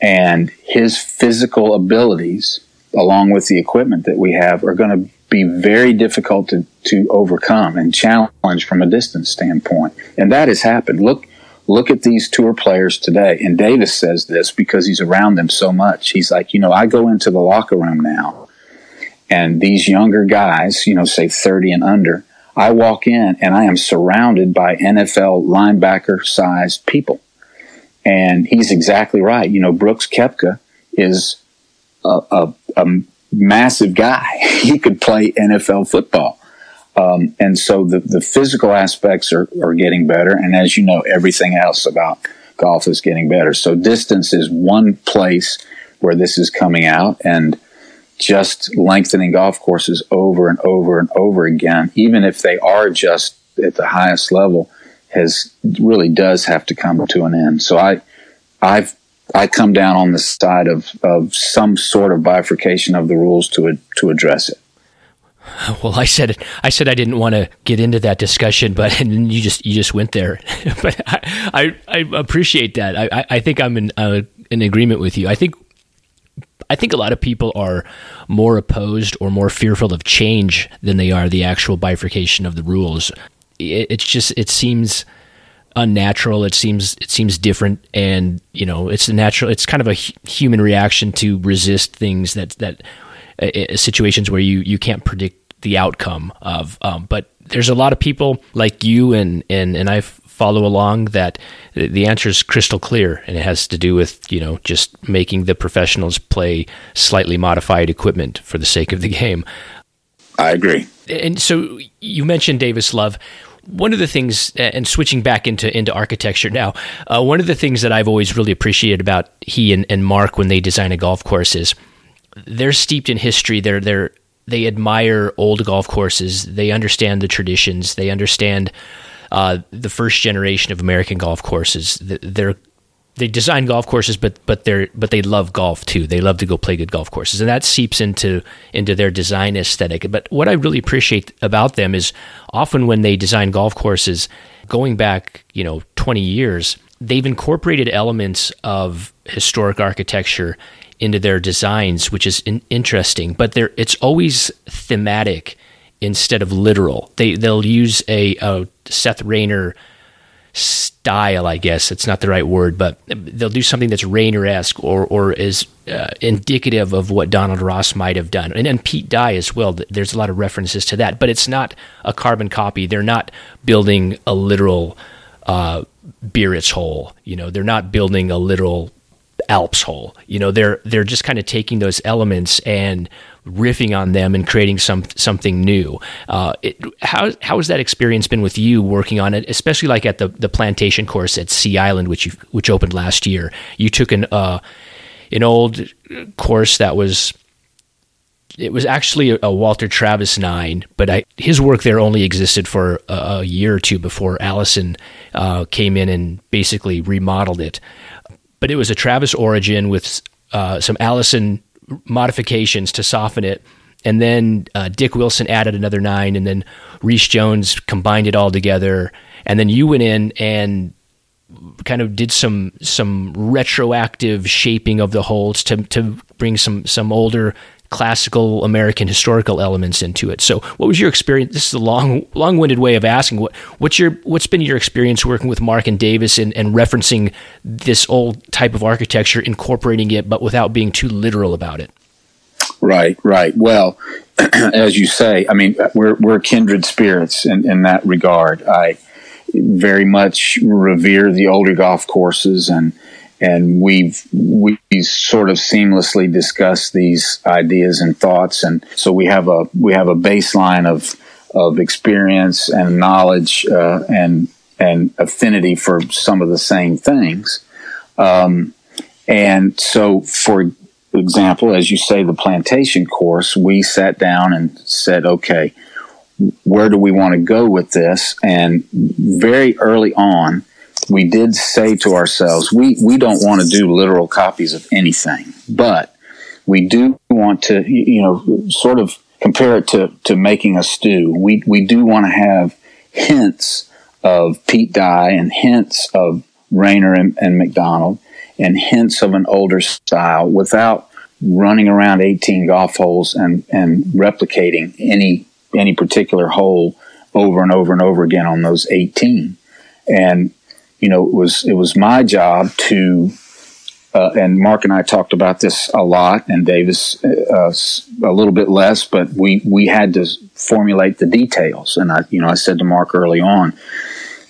and his physical abilities, along with the equipment that we have, are going to be very difficult to, to overcome and challenge from a distance standpoint. And that has happened. Look, look at these tour players today. And Davis says this because he's around them so much. He's like, you know, I go into the locker room now and these younger guys, you know, say 30 and under, I walk in and I am surrounded by NFL linebacker sized people. And he's exactly right. You know, Brooks Koepka is a, a, a massive guy. he could play NFL football. Um, and so the, the physical aspects are, are getting better. And as you know, everything else about golf is getting better. So distance is one place where this is coming out and just lengthening golf courses over and over and over again, even if they are just at the highest level, has really does have to come to an end. So I, I've I come down on the side of, of some sort of bifurcation of the rules to to address it. Well, I said I said I didn't want to get into that discussion, but and you just you just went there. but I, I, I appreciate that. I I think I'm in uh, in agreement with you. I think I think a lot of people are more opposed or more fearful of change than they are the actual bifurcation of the rules. It, it's just it seems unnatural. It seems it seems different, and you know, it's a natural. It's kind of a human reaction to resist things that that uh, situations where you you can't predict the outcome of. Um, but there's a lot of people like you and and and I follow along that the answer is crystal clear, and it has to do with you know just making the professionals play slightly modified equipment for the sake of the game. I agree. And so you mentioned Davis Love one of the things, and switching back into into architecture now, uh, one of the things that I've always really appreciated about he and, and Mark when they design a golf course is they're steeped in history. They're they're they admire old golf courses. They understand the traditions. They understand uh, the first generation of American golf courses. They're they design golf courses, but but they're but they love golf too. They love to go play good golf courses, and that seeps into into their design aesthetic. But what I really appreciate about them is often when they design golf courses, going back you know twenty years, they've incorporated elements of historic architecture into their designs, which is in, interesting. But they it's always thematic instead of literal. They they'll use a, a Seth Raynor style, I guess it's not the right word, but they'll do something that's Raynor esque or or is uh, indicative of what Donald Ross might have done, and then Pete Dye as well. There's a lot of references to that, but it's not a carbon copy. They're not building a literal uh, Biarritz hole. You know, they're not building a literal Alps hole. You know, they're they're just kind of taking those elements and riffing on them and creating some something new. Uh, it, how how has that experience been with you working on it, especially like at the the plantation course at Sea Island, which you which opened last year? You took an uh, an old course that was it was actually a, Walter Travis nine, but I, his work there only existed for a, a year or two before Alison uh, came in and basically remodeled it. But it was a Travis origin with uh, some Alison modifications to soften it. And then uh, Dick Wilson added another nine, and then Rees Jones combined it all together. And then you went in and kind of did some some retroactive shaping of the holds to to bring some some older classical American historical elements into it. So, what was your experience? This is a long, long-winded way of asking. What, what's your, what's been your experience working with Mark and Davis and, and referencing this old type of architecture, incorporating it, but without being too literal about it? Right, right. Well, as you say, I mean, we're we're kindred spirits in, in that regard. I very much revere the older golf courses and and we've we sort of seamlessly discussed these ideas and thoughts. And so we have a we have a baseline of of experience and knowledge uh, and and affinity for some of the same things. Um, and so for example as you say the plantation course we sat down and said okay where do we want to go with this? And very early on we did say to ourselves, we, we don't want to do literal copies of anything, but we do want to, you know, sort of compare it to, to making a stew. We, we do want to have hints of Pete Dye and hints of Raynor and, and Macdonald and hints of an older style without running around 18 golf holes and, and replicating any, any particular hole over and over and over again on those 18. And you know, it was it was my job to, uh, and Mark and I talked about this a lot, and Davis uh, a little bit less, but we we had to formulate the details. And I, you know, I said to Mark early on,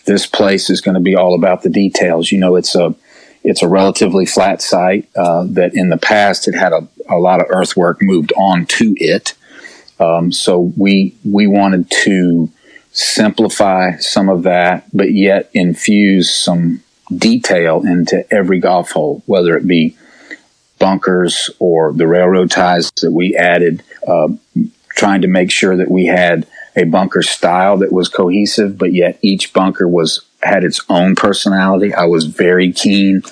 this place is going to be all about the details. You know, it's a it's a relatively flat site uh, that in the past it had a, a lot of earthwork moved on to it. Um, so we we wanted to simplify some of that, but yet infuse some detail into every golf hole, whether it be bunkers or the railroad ties that we added, uh, trying to make sure that we had a bunker style that was cohesive, but yet each bunker was had its own personality. I was very keen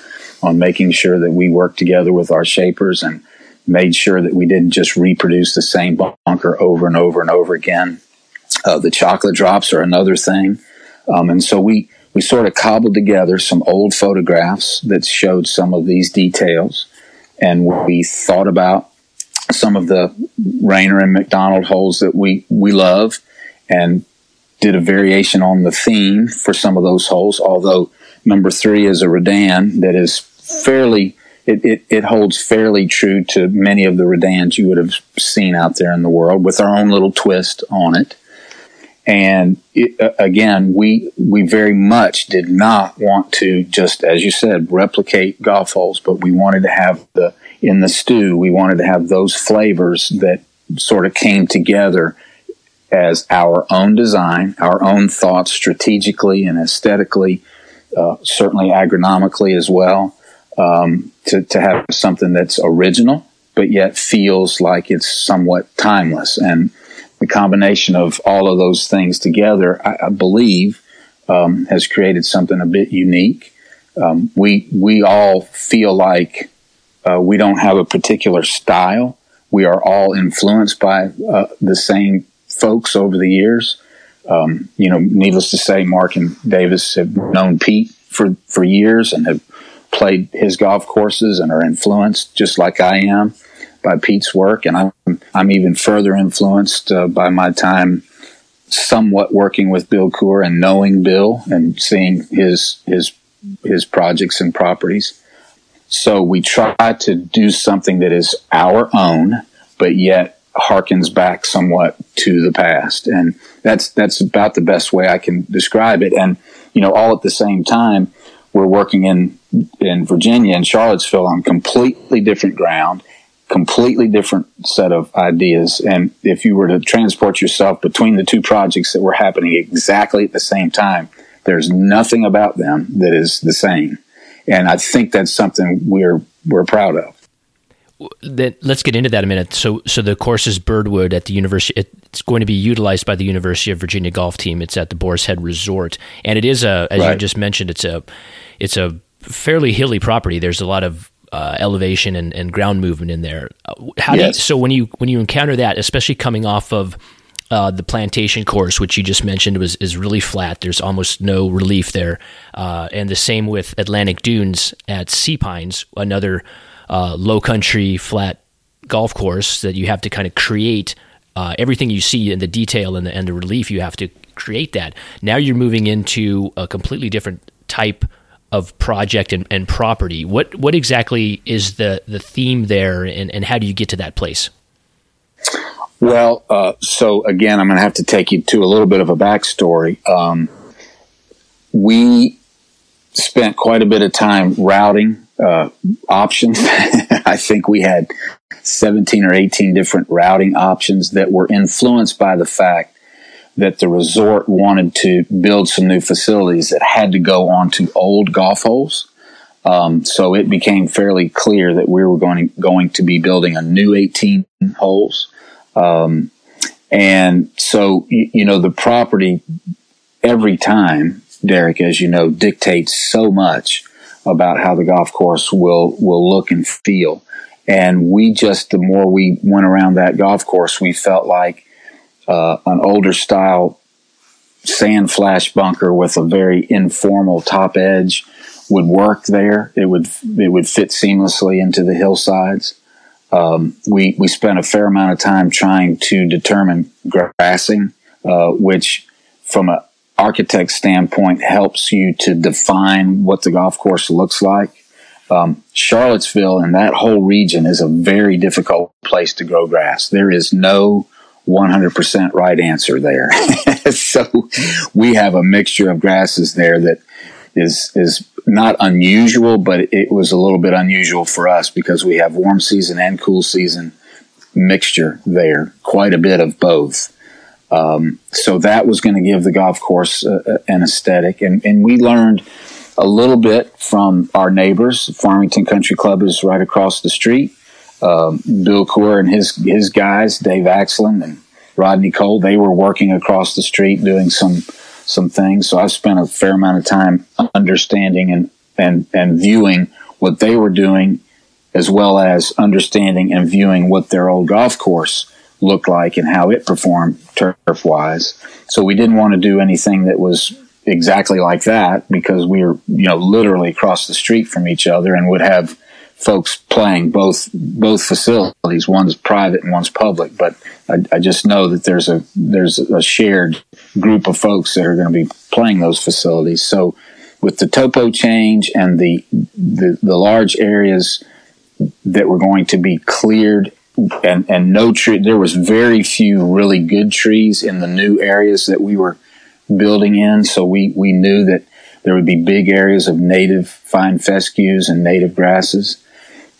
on making sure that we worked together with our shapers and made sure that we didn't just reproduce the same bunker over and over and over again. Uh, the chocolate drops are another thing. Um, and so we, we sort of cobbled together some old photographs that showed some of these details. And we thought about some of the Raynor and Macdonald holes that we, we love and did a variation on the theme for some of those holes. Although number three is a Redan that is fairly, it, it, it, holds fairly true to many of the Redans you would have seen out there in the world with our own little twist on it. And it, uh, again, we we very much did not want to just, as you said, replicate golf holes, but we wanted to have the in the stew. We wanted to have those flavors that sort of came together as our own design, our own thoughts strategically and aesthetically, uh, certainly agronomically as well. Um, to, to have something that's original, but yet feels like it's somewhat timeless and the combination of all of those things together, I, I believe, um, has created something a bit unique. Um, we we all feel like uh, we don't have a particular style. We are all influenced by uh, the same folks over the years. Um, you know, needless to say, Mark and Davis have known Pete for for years and have played his golf courses and are influenced just like I am by Pete's work, and I'm I'm even further influenced uh, by my time somewhat working with Bill Coore and knowing Bill and seeing his his his projects and properties. So we try to do something that is our own, but yet harkens back somewhat to the past, and that's that's about the best way I can describe it. And you know, all at the same time, we're working in in Virginia and Charlottesville on completely different ground, completely different set of ideas. And if you were to transport yourself between the two projects that were happening exactly at the same time, there's nothing about them that is the same. And I think that's something we're we're proud of. Let's get into that a minute. So, so the course is Birdwood at the university. It's going to be utilized by the University of Virginia golf team. It's at the Boar's Head Resort, and it is a, as right. you just mentioned, it's a, it's a fairly hilly property. There's a lot of uh, elevation and, and, ground movement in there. Uh, how yes. do you, so when you when you encounter that, especially coming off of uh, the plantation course, which you just mentioned, was is really flat. There's almost no relief there, uh, and the same with Atlantic Dunes at Sea Pines, another uh, low country flat golf course that you have to kind of create uh, everything you see in the detail and the, and the relief. You have to create that. Now you're moving into a completely different type of project and, and property. What what exactly is the the theme there, and, and how do you get to that place? Well, uh, so again, I'm going to have to take you to a little bit of a backstory. Um, we spent quite a bit of time routing uh, options. I think we had 17 or 18 different routing options that were influenced by the fact that the resort wanted to build some new facilities that had to go onto old golf holes. Um, so it became fairly clear that we were going to, going to be building a new 18 holes. Um, and so, you, you know, the property every time, Derek, as you know, dictates so much about how the golf course will, will look and feel. And we just, the more we went around that golf course, we felt like uh, an older style sand flash bunker with a very informal top edge would work there. It would it would fit seamlessly into the hillsides. Um, we we spent a fair amount of time trying to determine grassing, uh, which from an architect standpoint helps you to define what the golf course looks like. Um, Charlottesville and that whole region is a very difficult place to grow grass. There is no 100% right answer there. so we have a mixture of grasses there that is, is not unusual, but it was a little bit unusual for us because we have warm season and cool season mixture there, quite a bit of both. Um, so that was going to give the golf course uh, an aesthetic. And, and we learned a little bit from our neighbors. Farmington Country Club is right across the street um, Bill Coore and his his guys, Dave Axland and Rodney Cole, they were working across the street doing some some things. So I spent a fair amount of time understanding and and and viewing what they were doing, as well as understanding and viewing what their old golf course looked like and how it performed turf wise. So we didn't want to do anything that was exactly like that because we were you know literally across the street from each other and would have folks playing both both facilities. One's private and one's public, but I, I, just know that there's a there's a shared group of folks that are going to be playing those facilities. So with the topo change and the the, the large areas that were going to be cleared and and no tree there was very few really good trees in the new areas that we were building in so we we knew that there would be big areas of native fine fescues and native grasses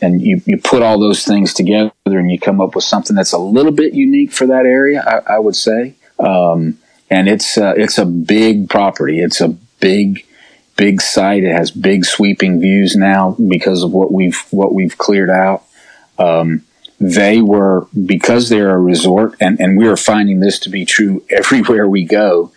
and you, you put all those things together and you come up with something that's a little bit unique for that area, I, I would say. Um, and it's uh, it's a big property. It's a big big site. It has big sweeping views now because of what we've what we've cleared out. Um, they were because they're a resort, and and we are finding this to be true everywhere we go.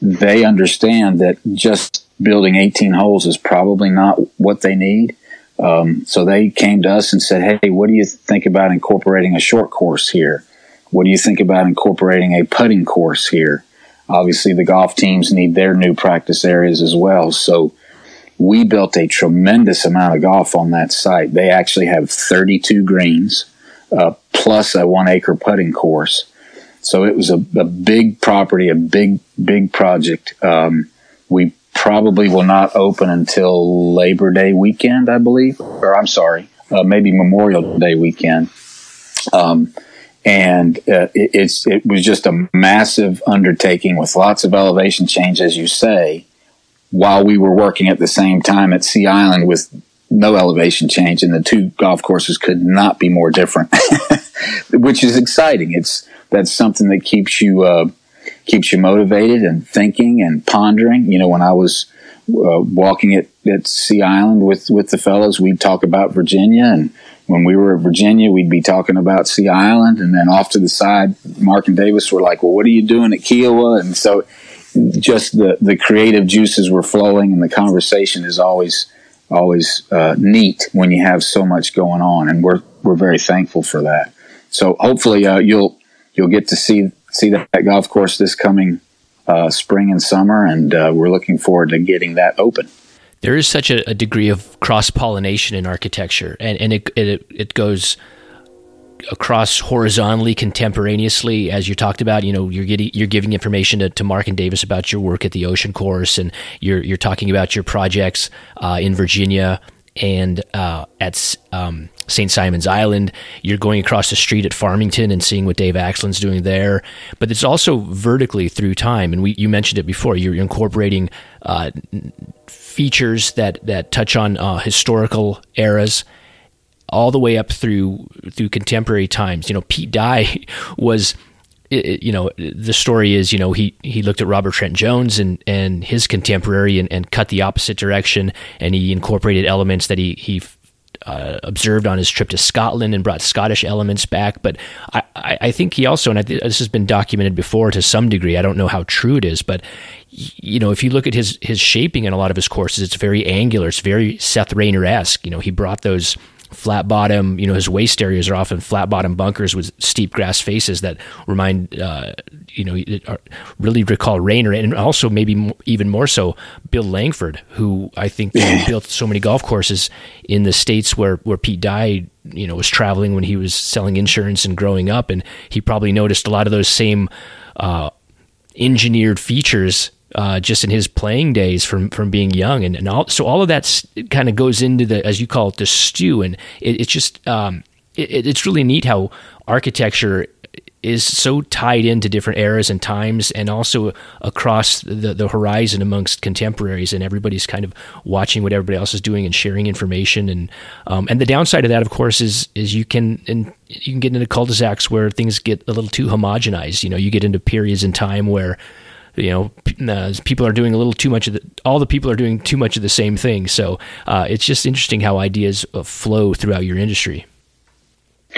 They understand that just building 18 holes is probably not what they need. Um, so they came to us and said, Hey, what do you think about incorporating a short course here? What do you think about incorporating a putting course here? Obviously, the golf teams need their new practice areas as well. So we built a tremendous amount of golf on that site. They actually have 32 greens uh, plus a one acre putting course. So it was a, a big property, a big, big project. Um, we probably will not open until Labor Day weekend, I believe, or I'm sorry, uh, maybe Memorial Day weekend. Um, and uh, it, it's it was just a massive undertaking with lots of elevation change, as you say, while we were working at the same time at Sea Island with no elevation change, and the two golf courses could not be more different, which is exciting. It's that's something that keeps you uh, keeps you motivated and thinking and pondering. You know, when I was uh, walking at, at Sea Island with with the fellows, we'd talk about Virginia, and when we were at Virginia, we'd be talking about Sea Island, and then off to the side, Mark and Davis were like, "Well, what are you doing at Kiawah? And so, just the the creative juices were flowing, and the conversation is always always uh, neat when you have so much going on, and we're we're very thankful for that. So hopefully uh, you'll you'll get to see see that, that golf course this coming uh, spring and summer, and uh, we're looking forward to getting that open. There is such a, a degree of cross pollination in architecture, and and it it, it goes across horizontally contemporaneously as you talked about you know you're getting you're giving information to, to mark and davis about your work at the ocean course and you're you're talking about your projects uh, in virginia and uh, at um, St. Simon's Island, you're going across the street at Farmington and seeing what Dave Axland's doing there. But it's also vertically through time, and we you mentioned it before. You're incorporating uh, features that that touch on uh, historical eras all the way up through through contemporary times. You know, Pete Dye was. It, you know, the story is, you know, he, he looked at Robert Trent Jones and, and his contemporary and, and cut the opposite direction. And he incorporated elements that he, he uh, observed on his trip to Scotland and brought Scottish elements back. But I, I think he also, and I, this has been documented before to some degree. I don't know how true it is, but you know, if you look at his his shaping in a lot of his courses, it's very angular. It's very Seth Raynor esque. You know, he brought those flat bottom. You know, his waste areas are often flat bottom bunkers with steep grass faces that remind, uh, you know, really recall Raynor, and also maybe even more so Bill Langford, who I think built so many golf courses in the states where where Pete Dye, you know, was traveling when he was selling insurance and growing up, and he probably noticed a lot of those same. Uh, engineered features uh, just in his playing days from from being young, and, and all, so all of that kind of goes into the as you call it the stew, and it, it's just um, it, it's really neat how architecture is so tied into different eras and times, and also across the the horizon amongst contemporaries, and everybody's kind of watching what everybody else is doing and sharing information, and um, and the downside of that, of course, is is you can and you can get into cul-de-sacs where things get a little too homogenized. You know, you get into periods in time where you know, uh, people are doing a little too much of the, all the people are doing too much of the same thing. So uh, it's just interesting how ideas uh, flow throughout your industry.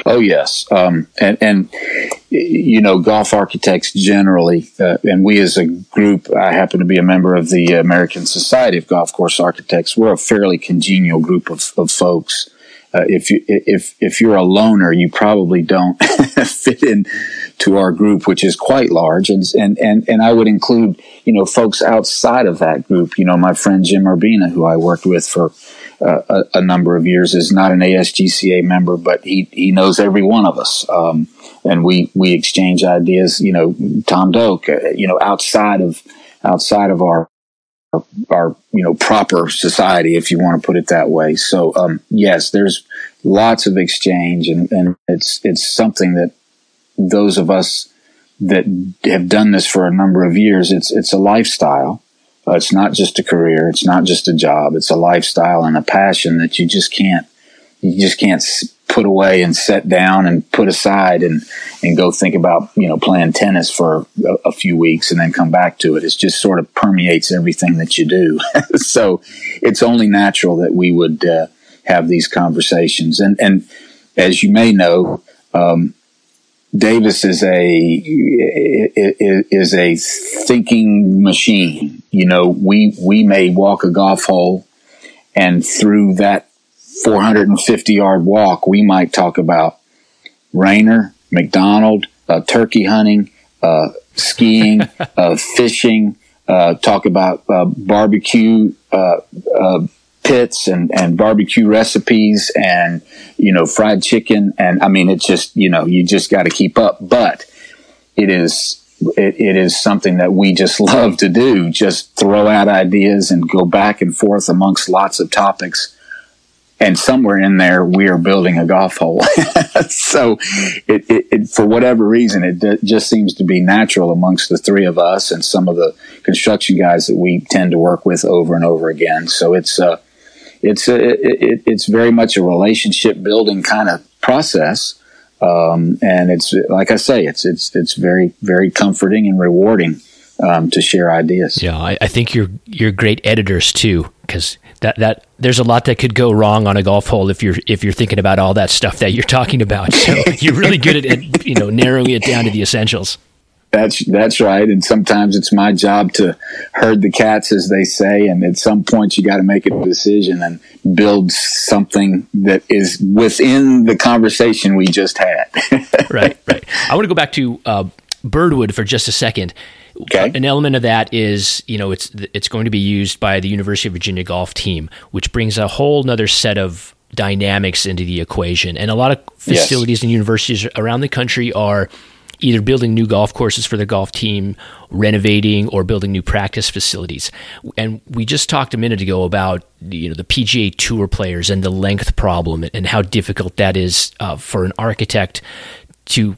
Oh yes, um, and and you know, golf architects generally, uh, and we as a group, I happen to be a member of the American Society of Golf Course Architects. We're a fairly congenial group of, of folks. Uh, if you if if you're a loner, you probably don't fit in to our group, which is quite large, and and and and I would include you know folks outside of that group. You know, my friend Jim Urbina, who I worked with for uh, a, a, number of years, is not an ASGCA member, but he he knows every one of us, um, and we we exchange ideas. You know, Tom Doak, uh, you know, outside of outside of our our you know proper society, if you want to put it that way. So um, yes, there's lots of exchange, and, and it's it's something that those of us that have done this for a number of years, it's it's a lifestyle. Uh, it's not just a career. It's not just a job. It's a lifestyle and a passion that you just can't you just can't put away and set down and put aside and and go think about you know playing tennis for a, a few weeks and then come back to it. It just sort of permeates everything that you do. so it's only natural that we would uh, have these conversations. And and as you may know. Um, Davis is a is a thinking machine. You know, we we may walk a golf hole, and through that 450 yard walk, we might talk about Raynor, Macdonald, uh, turkey hunting, uh, skiing, uh, fishing. Uh, talk about uh, barbecue uh, pits and, and barbecue recipes and, you know, fried chicken. And I mean, it's just, you know, you just got to keep up, but it is, it, it is something that we just love to do. Just throw out ideas and go back and forth amongst lots of topics and somewhere in there we are building a golf hole. so, it, it, it, for whatever reason, it d- just seems to be natural amongst the three of us and some of the construction guys that we tend to work with over and over again. So it's uh, it's a, it, it's very much a relationship building kind of process. Um, and it's like I say, it's it's it's very very comforting and rewarding um, to share ideas. Yeah, I, I, think you're you're great editors too, because that that there's a lot that could go wrong on a golf hole if you're if you're thinking about all that stuff that you're talking about. So you're really good at, at you know narrowing it down to the essentials. That's that's right. And sometimes it's my job to herd the cats, as they say. And at some point, you got to make a decision and build something that is within the conversation we just had. right, right. I want to go back to uh, Birdwood for just a second. Okay. An element of that is, you know, it's it's going to be used by the University of Virginia golf team, which brings a whole other set of dynamics into the equation. And a lot of facilities yes. and universities around the country are either building new golf courses for the golf team, renovating, or building new practice facilities. And we just talked a minute ago about you know the PGA Tour players and the length problem and how difficult that is uh, for an architect to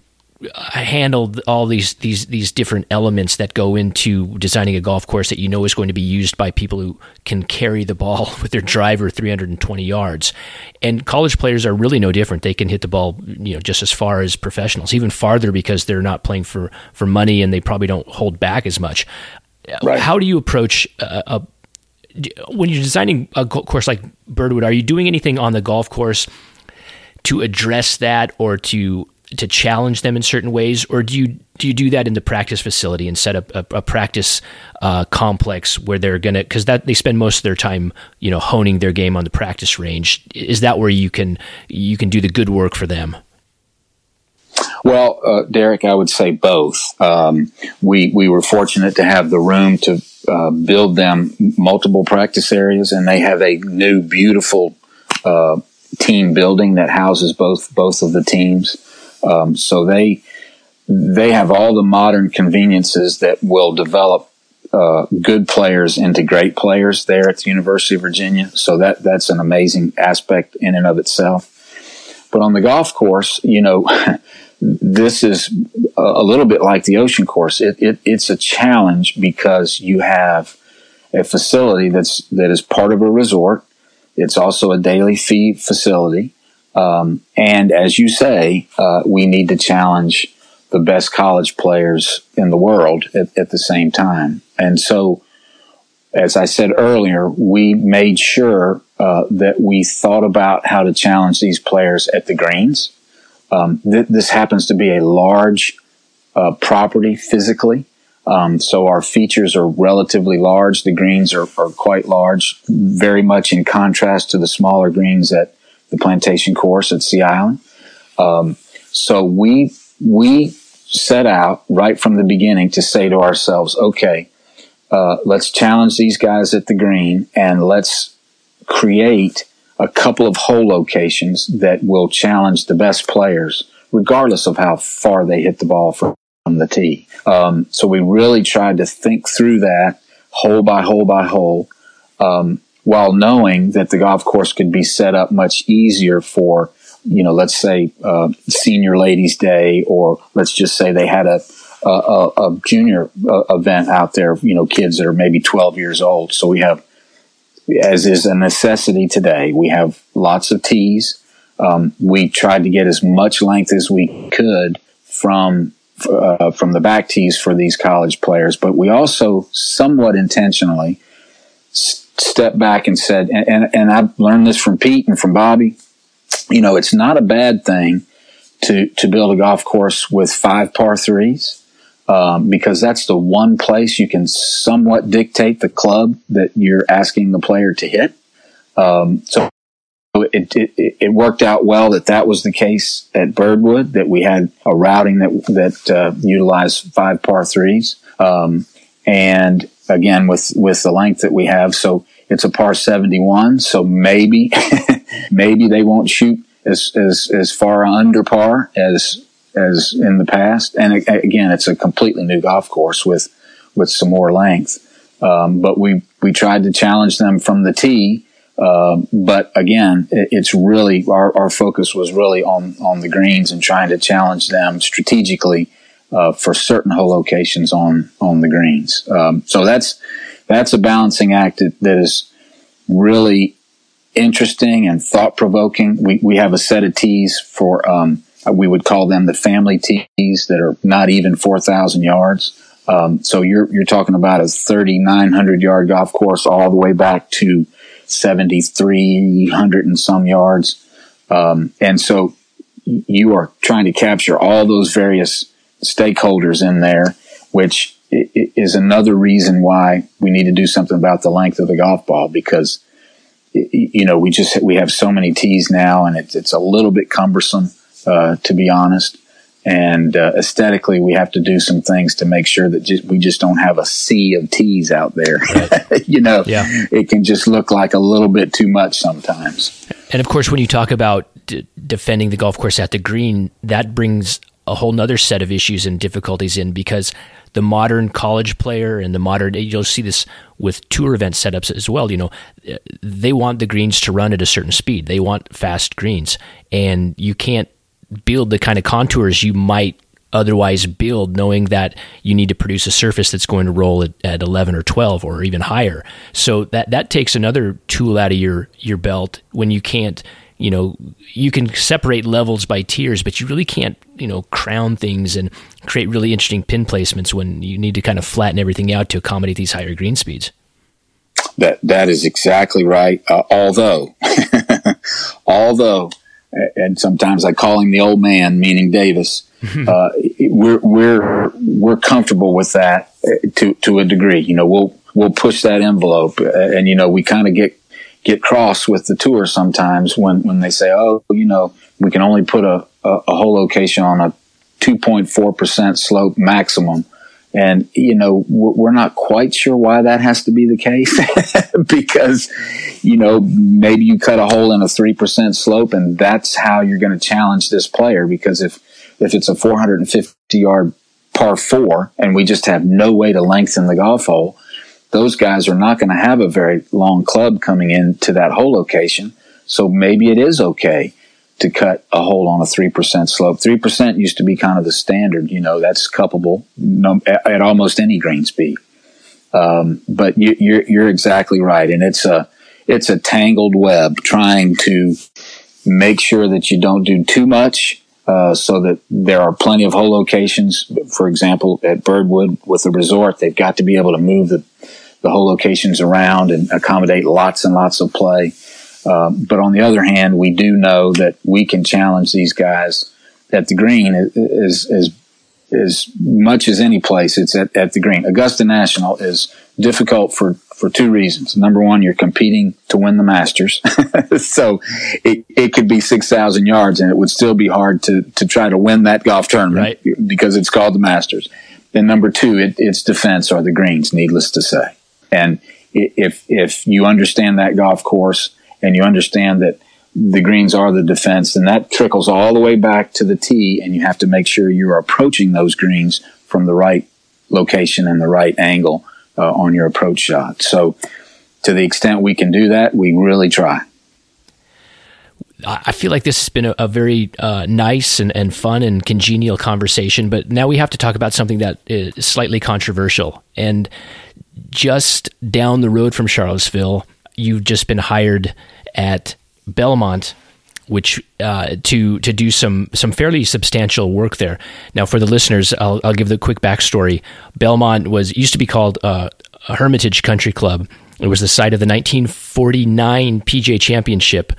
handled all these these these different elements that go into designing a golf course that you know is going to be used by people who can carry the ball with their driver 320 yards. And college players are really no different. They can hit the ball, you know, just as far as professionals, even farther because they're not playing for for money and they probably don't hold back as much. Uh, right. How do you approach uh, a, a when you're designing a course like Birdwood? Are you doing anything on the golf course? to address that or to to challenge them in certain ways, or do you do you do that in the practice facility and set up a, a practice uh, complex where they're gonna because that they spend most of their time you know honing their game on the practice range? Is that where you can you can do the good work for them? Well, uh, Derek, I would say both. Um, we we were fortunate to have the room to uh, build them multiple practice areas, and they have a new beautiful uh, team building that houses both both of the teams. Um, so they they have all the modern conveniences that will develop uh, good players into great players there at the University of Virginia. So that that's an amazing aspect in and of itself. But on the golf course, you know, this is a little bit like the ocean course. It, it, it's a challenge because you have a facility that's that is part of a resort. It's also a daily fee facility. Um, and as you say, uh, we need to challenge the best college players in the world at, at, the same time. And so, as I said earlier, we made sure uh, that we thought about how to challenge these players at the greens. Um, th- this happens to be a large uh, property physically. Um, so our features are relatively large. The greens are, are quite large, very much in contrast to the smaller greens at the plantation course at Sea Island. Um, so we we set out right from the beginning to say to ourselves, okay, uh, let's challenge these guys at the green and let's create a couple of hole locations that will challenge the best players, regardless of how far they hit the ball from the tee. Um, so we really tried to think through that hole by hole by hole. Um, while knowing that the golf course could be set up much easier for, you know, let's say uh, senior ladies day, or let's just say they had a a, a junior uh, event out there, you know, kids that are maybe 12 years old. So we have, as is a necessity today, we have lots of tees. Um, we tried to get as much length as we could from uh, from the back tees for these college players, but we also somewhat intentionally stepped back and said, and, and, and I've learned this from Pete and from Bobby, you know, it's not a bad thing to, to build a golf course with five par threes. Um, because that's the one place you can somewhat dictate the club that you're asking the player to hit. Um, so it, it, it, worked out well that that was the case at Birdwood, that we had a routing that, that uh, utilized five par threes. Um, and again, with, with the length that we have. So it's a par 71, so maybe, maybe they won't shoot as, as, as far under par as, as in the past. And again, it's a completely new golf course with, with some more length. Um, but we, we tried to challenge them from the tee, Um, but again, it, it's really our, our focus was really on on the greens and trying to challenge them strategically uh, for certain hole locations on on the greens. Um, so that's that's a balancing act that, that is really interesting and thought provoking. We we have a set of tees for um, we would call them the family tees that are not even four thousand yards. Um, so you're you're talking about a thirty nine hundred yard golf course all the way back to seventy three hundred and some yards, um, and so you are trying to capture all those various stakeholders in there, which is another reason why we need to do something about the length of the golf ball because you know we just we have so many tees now and it's it's a little bit cumbersome uh, to be honest. And uh, aesthetically we have to do some things to make sure that just, we just don't have a sea of tees out there. You know yeah. it can just look like a little bit too much sometimes. And of course when you talk about d- defending the golf course at the green that brings a whole nother set of issues and difficulties in because the modern college player and the modern you'll see this with tour event setups as well you know they want the greens to run at a certain speed. They want fast greens. And you can't build the kind of contours you might otherwise build knowing that you need to produce a surface that's going to roll at, at 11 or 12 or even higher. So that that takes another tool out of your your belt when you can't you know, you can separate levels by tiers, but you really can't, you know, crown things and create really interesting pin placements when you need to kind of flatten everything out to accommodate these higher green speeds. That that is exactly right. Uh, although, although, and sometimes I call him the old man, meaning Davis. uh, we're we're we're comfortable with that uh, to to a degree. You know, we'll we'll push that envelope, uh, and you know, we kind of get get cross with the tour sometimes when, when they say, oh, you know, we can only put a, a, a hole location on a 2.4% slope maximum. And, you know, we're not quite sure why that has to be the case because, you know, maybe you cut a hole in a 3% slope and that's how you're going to challenge this player. Because if, if it's a 450 yard par four and we just have no way to lengthen the golf hole, those guys are not going to have a very long club coming into that hole location. So maybe it is okay to cut a hole on a 3% slope. 3% used to be kind of the standard, you know, that's cuppable at, almost any green speed. Um, but you, you're, you're exactly right. And it's a, it's a tangled web trying to make sure that you don't do too much uh, so that there are plenty of hole locations. For example, at Birdwood with the resort, they've got to be able to move the the hole locations around and accommodate lots and lots of play. Um, but on the other hand, we do know that we can challenge these guys at the green as, as, as much as any place. It's at, at the green. Augusta National is difficult for, for two reasons. Number one, you're competing to win the Masters. so it, it could be 6,000 yards and it would still be hard to, to try to win that golf tournament right. because it's called the Masters. And number two, it, it's defense or the greens, needless to say. And if if you understand that golf course and you understand that the greens are the defense, then that trickles all the way back to the tee, and you have to make sure you're approaching those greens from the right location and the right angle uh, on your approach shot. So, to the extent we can do that, we really try. I feel like this has been a, a very uh, nice and, and fun and congenial conversation, but now we have to talk about something that is slightly controversial. And just down the road from Charlottesville, you've just been hired at Belmont, which uh, to to do some some fairly substantial work there. Now, for the listeners, I'll, I'll give the quick backstory. Belmont was used to be called uh, a Hermitage Country Club. It was the site of the 1949 PGA Championship,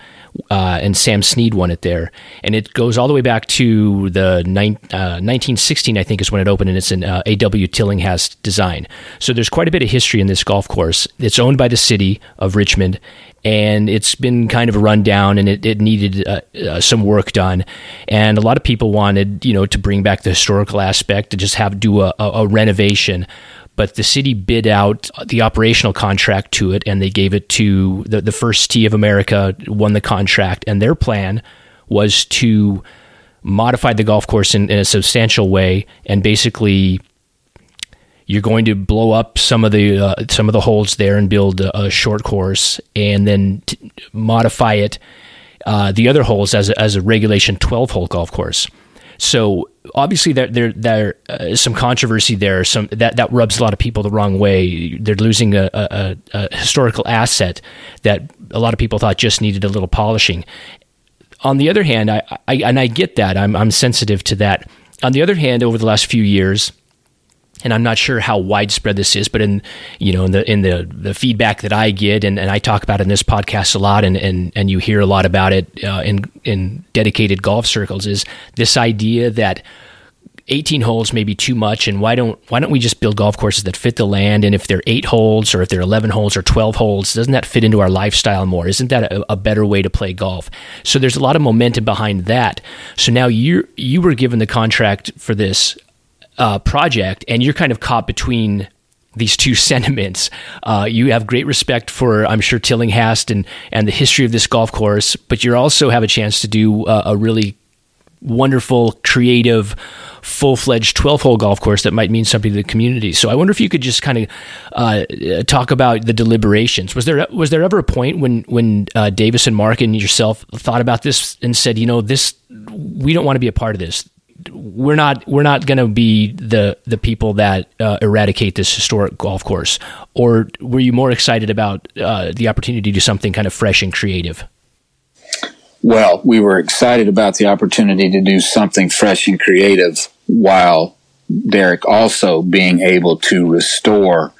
uh, and Sam Snead won it there. And it goes all the way back to the ni- uh, 1916, I think, is when it opened, and it's an uh, A.W. Tillinghast design. So there's quite a bit of history in this golf course. It's owned by the city of Richmond, and it's been kind of a rundown, and it, it needed uh, uh, some work done. And a lot of people wanted, you know, to bring back the historical aspect, to just have do a, a, a renovation but the city bid out the operational contract to it and they gave it to the, the first tee of America, won the contract. And their plan was to modify the golf course in, in a substantial way and basically you're going to blow up some of the uh, some of the holes there and build a, a short course, and then t- modify it uh, the other holes as a, as a regulation 12 hole golf course. So obviously there there there uh, some controversy there. Some that that rubs a lot of people the wrong way. They're losing a, a, a historical asset that a lot of people thought just needed a little polishing. On the other hand, I, I and I get that. I'm I'm sensitive to that. On the other hand, over the last few years, and I'm not sure how widespread this is, but in you know in the in the the feedback that I get and, and I talk about in this podcast a lot, and and, and you hear a lot about it uh, in in dedicated golf circles, is this idea that 18 holes may be too much, and why don't why don't we just build golf courses that fit the land? And if they're eight holes, or if they're 11 holes, or 12 holes, doesn't that fit into our lifestyle more? Isn't that a, a better way to play golf? So there's a lot of momentum behind that. So now you you were given the contract for this uh, project, and you're kind of caught between these two sentiments. Uh, you have great respect for, I'm sure, Tillinghast and and the history of this golf course, but you also have a chance to do uh, a really wonderful, creative, full fledged 12 hole golf course that might mean something to the community. So I wonder if you could just kind of uh, talk about the deliberations. Was there was there ever a point when when uh, Davis and Mark and yourself thought about this and said, you know, this we don't want to be a part of this we're not we're not going to be the the people that uh, eradicate this historic golf course. Or were you more excited about uh, the opportunity to do something kind of fresh and creative? Well we were excited about the opportunity to do something fresh and creative while Derek also being able to restore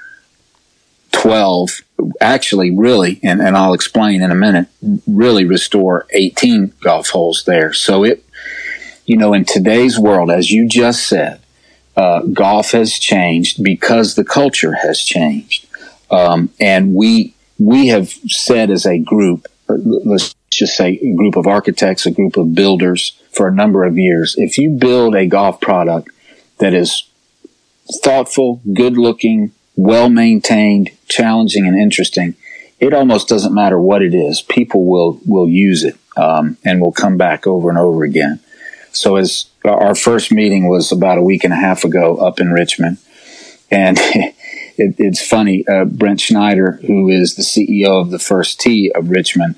12 actually really and, and I'll explain in a minute really restore 18 golf holes there. So it you know, in today's world, as you just said, uh, golf has changed because the culture has changed. Um, and we, we have said as a group, let's just say a group of architects, a group of builders for a number of years, if you build a golf product that is thoughtful, good looking, well maintained, challenging, and interesting, it almost doesn't matter what it is. People will, will use it, um, and will come back over and over again. So as our first meeting was about a week and a half ago up in Richmond, and it, it's funny. Uh, Brent Schneider, who is the CEO of the First Tee of Richmond,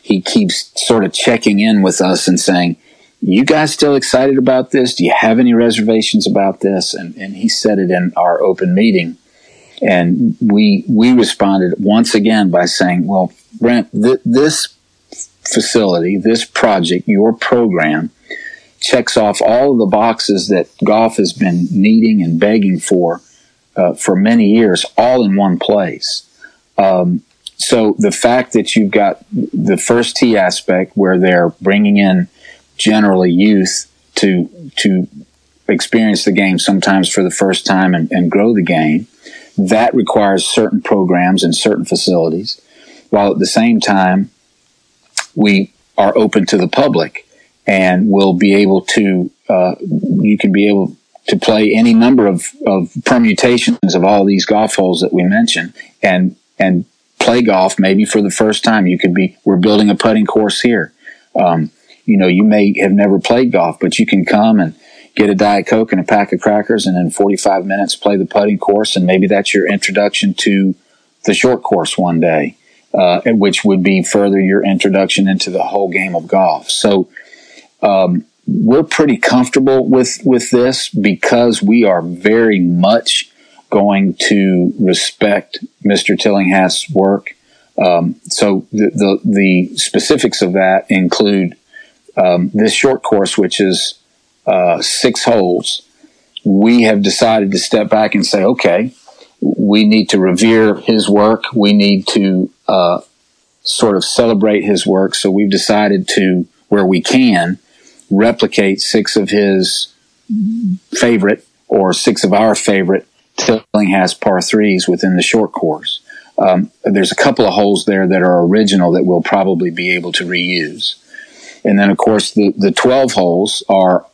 he keeps sort of checking in with us and saying, "You guys still excited about this? Do you have any reservations about this?" And and he said it in our open meeting, and we we responded once again by saying, "Well, Brent, th- this." facility, this project, your program checks off all of the boxes that golf has been needing and begging for uh, for many years, all in one place. Um, so the fact that you've got the first tee aspect where they're bringing in generally youth to to experience the game sometimes for the first time and, and grow the game, that requires certain programs and certain facilities, while at the same time we are open to the public and will be able to uh, you can be able to play any number of, of permutations of all these golf holes that we mentioned and and play golf maybe for the first time. You could be we're building a putting course here. Um, you know you may have never played golf but you can come and get a diet coke and a pack of crackers and in 45 minutes play the putting course and maybe that's your introduction to the short course one day uh, which would be further your introduction into the whole game of golf. So um, we're pretty comfortable with with this because we are very much going to respect Mr. Tillinghast's work. Um, so the, the, the specifics of that include um, this short course, which is uh, six holes. We have decided to step back and say, okay, we need to revere his work. We need to uh, sort of celebrate his work. So we've decided to, where we can, replicate six of his favorite or six of our favorite Tillinghast par threes within the short course. Um, there's a couple of holes there that are original that we'll probably be able to reuse. And then, of course, the, the 12 holes are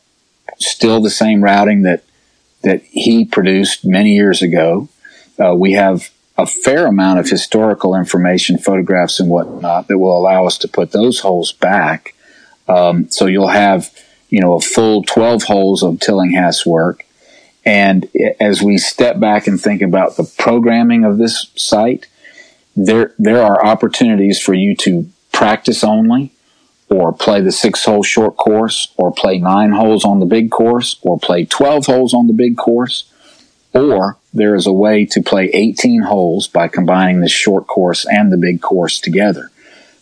still the same routing that, that he produced many years ago. Uh, we have a fair amount of historical information, photographs and whatnot that will allow us to put those holes back um, so you'll have, you know, a full 12 holes of Tillinghast work. And as we step back and think about the programming of this site, there there are opportunities for you to practice only or play the six hole short course or play nine holes on the big course or play 12 holes on the big course or there is a way to play 18 holes by combining the short course and the big course together.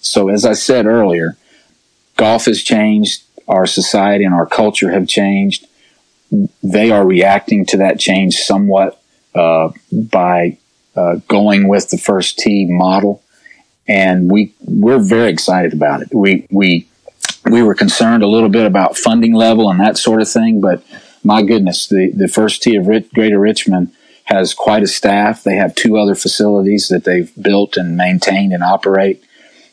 So as I said earlier, golf has changed, our society and our culture have changed. They are reacting to that change somewhat uh, by uh, going with the first tee model, and we we're very excited about it. We we we were concerned a little bit about funding level and that sort of thing, but my goodness, the the first tee of Greater Richmond has quite a staff. They have two other facilities that they've built and maintained and operate,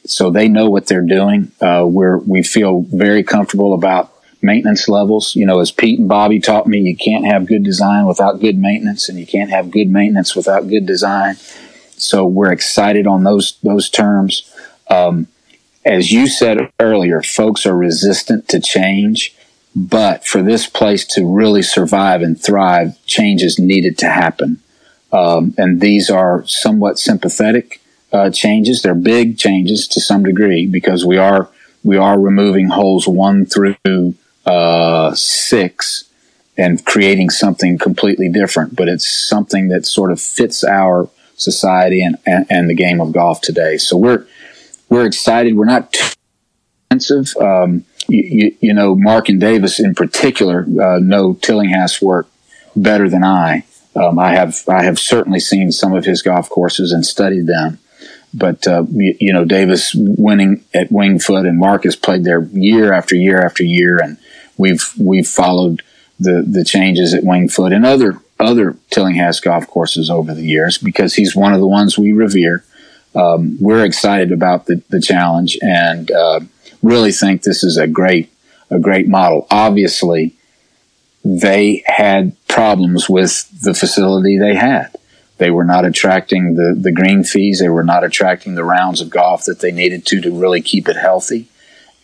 so they know what they're doing. Uh, we're we feel very comfortable about maintenance levels. You know, as Pete and Bobby taught me, you can't have good design without good maintenance, and you can't have good maintenance without good design. So we're excited on those those terms. Um, as you said earlier, folks are resistant to change, but for this place to really survive and thrive, changes needed to happen. Um, and these are somewhat sympathetic uh, changes. They're big changes to some degree because we are we are removing holes one through uh, six and creating something completely different. But it's something that sort of fits our society and, and, and the game of golf today. So we're we're excited. We're not too expensive. Um, you, you, you, know, Mark and Davis in particular uh, know Tillinghast work better than I. Um, I have I have certainly seen some of his golf courses and studied them. But uh, you, you, know, Davis winning at Winged Foot and Mark has played there year after year after year, and we've we've followed the the changes at Winged Foot and other other Tillinghast golf courses over the years because he's one of the ones we revere. Um, we're excited about the, the challenge and uh, really think this is a great a great model. Obviously, they had problems with the facility they had. They were not attracting the, the green fees. They were not attracting the rounds of golf that they needed to to really keep it healthy.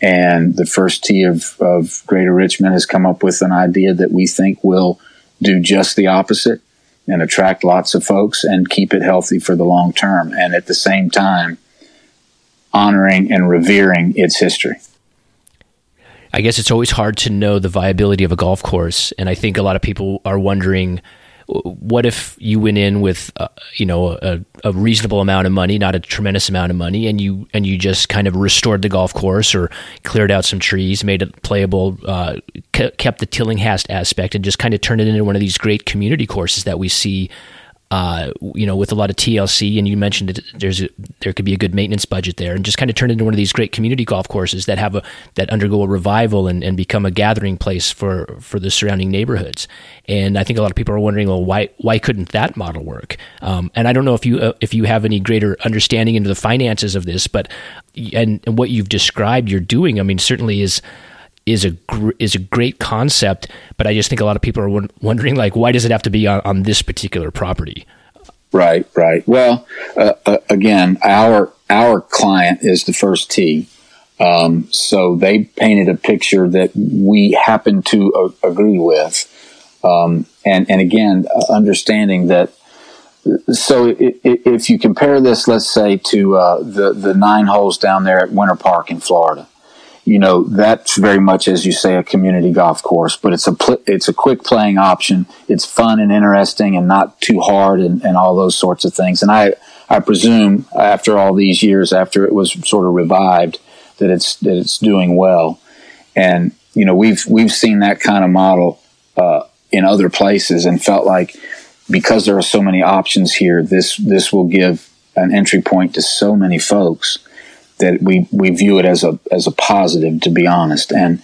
And the first tee of, of Greater Richmond has come up with an idea that we think will do just the opposite and attract lots of folks and keep it healthy for the long term. And at the same time, honoring and revering its history. I guess it's always hard to know the viability of a golf course. And I think a lot of people are wondering what if you went in with uh, you know a, a, reasonable amount of money, not a tremendous amount of money, and you and you just kind of restored the golf course or cleared out some trees, made it playable, uh, kept the Tillinghast aspect, and just kind of turned it into one of these great community courses that we see uh, you know, with a lot of TLC, and you mentioned that there's a, there could be a good maintenance budget there, and just kind of turn into one of these great community golf courses that have a that undergo a revival and, and become a gathering place for for the surrounding neighborhoods. And I think a lot of people are wondering, well, why why couldn't that model work? Um, and I don't know if you uh, if you have any greater understanding into the finances of this, but and, and what you've described you're doing, I mean, certainly is is a gr- is a great concept, but I just think a lot of people are wondering like why does it have to be on, on this particular property? Right, right. Well, uh, uh, again, our our client is the first tee, um, so they painted a picture that we happen to uh, agree with, um, and and again, uh, understanding that. So if you compare this, let's say to uh, the the nine holes down there at Winter Park in Florida, you know that's very much as you say a community golf course but it's a pl- it's a quick playing option. It's fun and interesting and not too hard and, and all those sorts of things. And i i presume after all these years after it was sort of revived that it's that it's doing well. And you know we've we've seen that kind of model uh, in other places and felt like because there are so many options here this this will give an entry point to so many folks that we, we view it as a as a positive, to be honest. And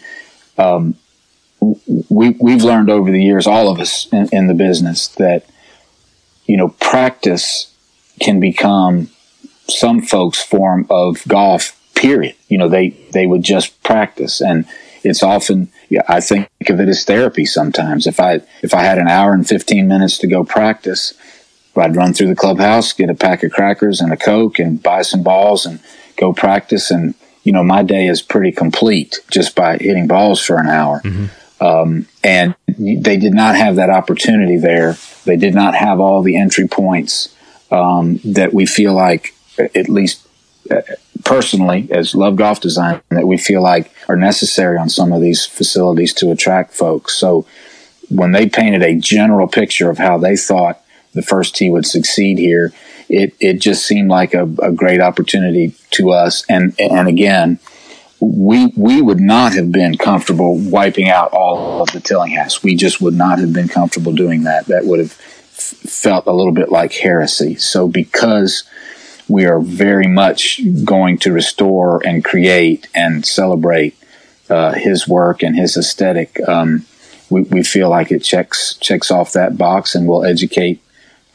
um, we we've learned over the years, all of us in, in the business, that you know practice can become some folks' form of golf. Period. You know, they they would just practice, and it's often yeah, I think of it as therapy. Sometimes, if I if I had an hour and fifteen minutes to go practice, I'd run through the clubhouse, get a pack of crackers and a coke, and buy some balls, and go practice and you know my day is pretty complete just by hitting balls for an hour mm-hmm. Um, and they did not have that opportunity there. They did not have all the entry points um, that we feel like, at least uh, personally, as Love Golf Design, that we feel like are necessary on some of these facilities to attract folks. So when they painted a general picture of how they thought the first tee would succeed here, it, it just seemed like a, a great opportunity to us. And, and again, we we would not have been comfortable wiping out all of the Tillinghast. We just would not have been comfortable doing that. That would have felt a little bit like heresy. So because we are very much going to restore and create and celebrate uh, his work and his aesthetic, um, we, we feel like it checks checks off that box and will educate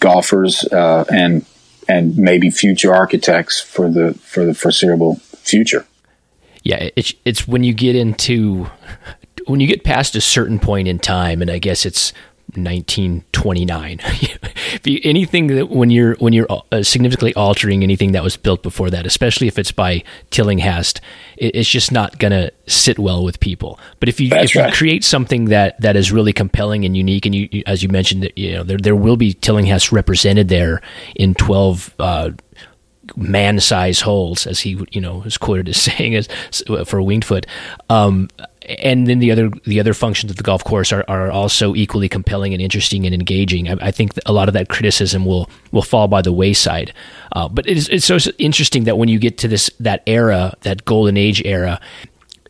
golfers uh, and and maybe future architects for the for the foreseeable future. Yeah, it's it's when you get into when you get past a certain point in time, and I guess it's 1929. anything that when you're when you're uh, significantly altering anything that was built before that, especially if it's by Tillinghast, it's just not going to sit well with people. But if you That's if right. you create something that that is really compelling and unique, and you as you mentioned, you know there there will be Tillinghast represented there in 12. Uh, man size holes, as he you know is quoted as saying as for winged foot. Um, and then the other the other functions of the golf course are, are also equally compelling and interesting and engaging. I, I think a lot of that criticism will will fall by the wayside. Uh, but it's it's so interesting that when you get to this that era, that golden age era,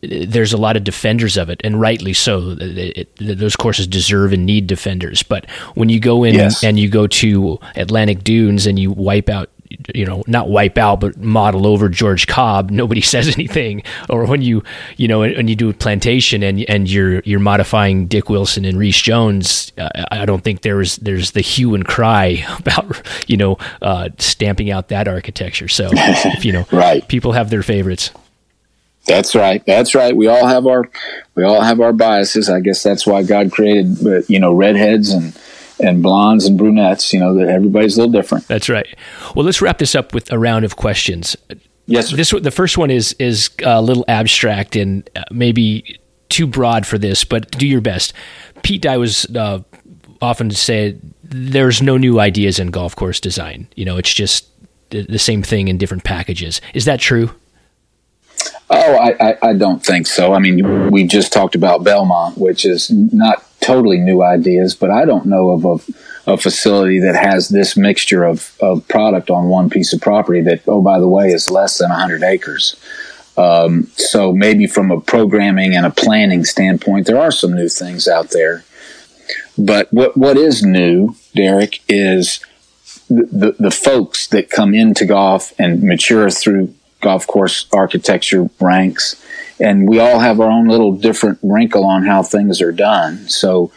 there's a lot of defenders of it, and rightly so. It, it, those courses deserve and need defenders. But when you go in yes. and you go to Atlantic Dunes and you wipe out you know, not wipe out, but model over George Cobb, nobody says anything. Or when you, you know, when you do a plantation and and you're you're modifying Dick Wilson and Rees Jones, uh, I don't think there's there's the hue and cry about you know uh, stamping out that architecture. So if, you know, right, people have their favorites. That's right. That's right. We all have our we all have our biases. I guess that's why God created uh, you know redheads and and blondes and brunettes. You know, that everybody's a little different. That's right. Well, let's wrap this up with a round of questions. Yes. Sir. This the first one is is a little abstract and uh, maybe too broad for this, but do your best. Pete Dye was uh, often said there's no new ideas in golf course design. You know, it's just the same thing in different packages. Is that true? Oh, I, I, I, don't think so. I mean, we just talked about Belmont, which is not totally new ideas, but I don't know of a, a facility that has this mixture of, of product on one piece of property that, oh, by the way, is less than 100 acres. Um, so maybe from a programming and a planning standpoint, there are some new things out there. But what what is new, Derek, is the, the, the folks that come into golf and mature through golf course architecture ranks. And we all have our own little different wrinkle on how things are done. So,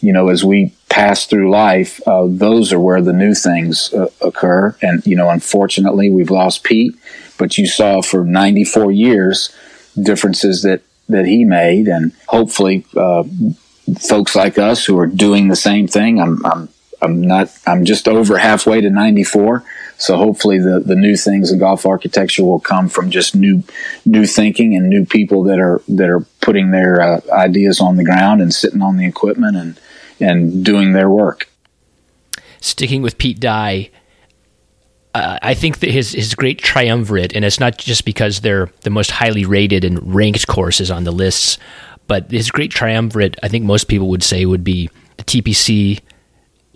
you know, as we pass through life, uh, those are where the new things uh, occur. And, you know, unfortunately, we've lost Pete, but you saw for 94 years differences that, that he made. And hopefully, uh, folks like us who are doing the same thing, I'm, I'm, I'm not, I'm just over halfway to 94 so hopefully the, the new things in golf architecture will come from just new new thinking and new people that are that are putting their uh, ideas on the ground and sitting on the equipment and and doing their work. Sticking with Pete Dye, uh, I think that his his great triumvirate, and it's not just because they're the most highly rated and ranked courses on the lists, but his great triumvirate, I think most people would say, would be the TPC,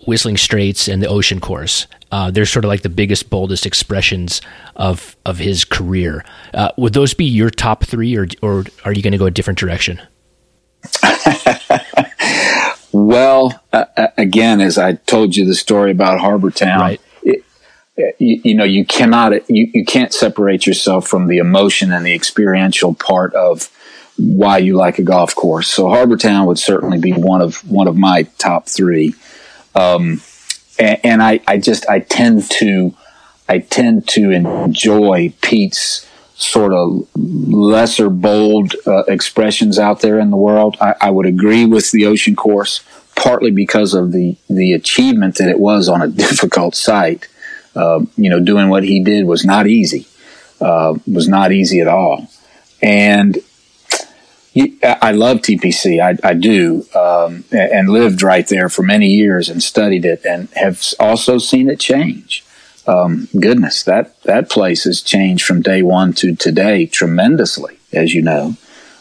Whistling Straits and the Ocean Course. Uh, they're sort of like the biggest, boldest expressions of of his career. Uh, would those be your top three, or or are you going to go a different direction? well, uh, uh, again, as I told you the story about Harbour Town, right. It, you, you, know, you cannot you, you can't separate yourself from the emotion and the experiential part of why you like a golf course. So Harbour Town would certainly be one of one of my top three. Um, and, and I, I just I tend to I tend to enjoy Pete's sort of lesser bold uh, expressions out there in the world. I, I, would agree with the ocean course, partly because of the the achievement that it was on a difficult site. Uh, you know, doing what he did was not easy. Uh, was not easy at all, and I love TPC. I, I do, um, and lived right there for many years and studied it, and have also seen it change. Um, goodness, that that place has changed from day one to today tremendously, as you know.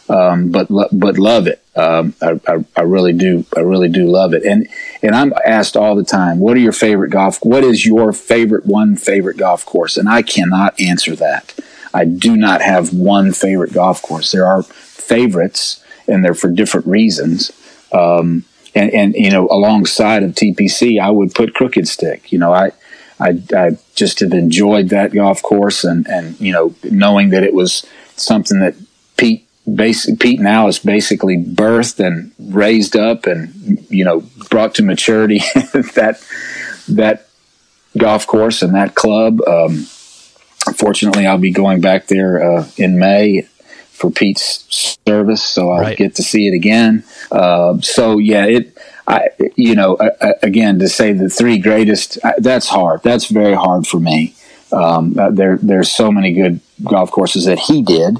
Um, but but love it. Um, I, I, I, really do. I really do love it. And and I'm asked all the time, what are your favorite golf? What is your favorite one favorite golf course? And I cannot answer that. I do not have one favorite golf course. There are favorites, and they're for different reasons. Um, and, and you know, alongside of TPC, I would put Crooked Stick. You know, I, I, I just have enjoyed that golf course, and and you know, knowing that it was something that Pete basic, Pete now is basically birthed and raised up, and you know, brought to maturity that that golf course and that club. Um, fortunately, I'll be going back there uh, in May for Pete's service, so I'll right. get to see it again. Uh, so yeah, it. I, you know, uh, again, to say the three greatest, that's hard. That's very hard for me. Um, uh, there, there's so many good golf courses that he did,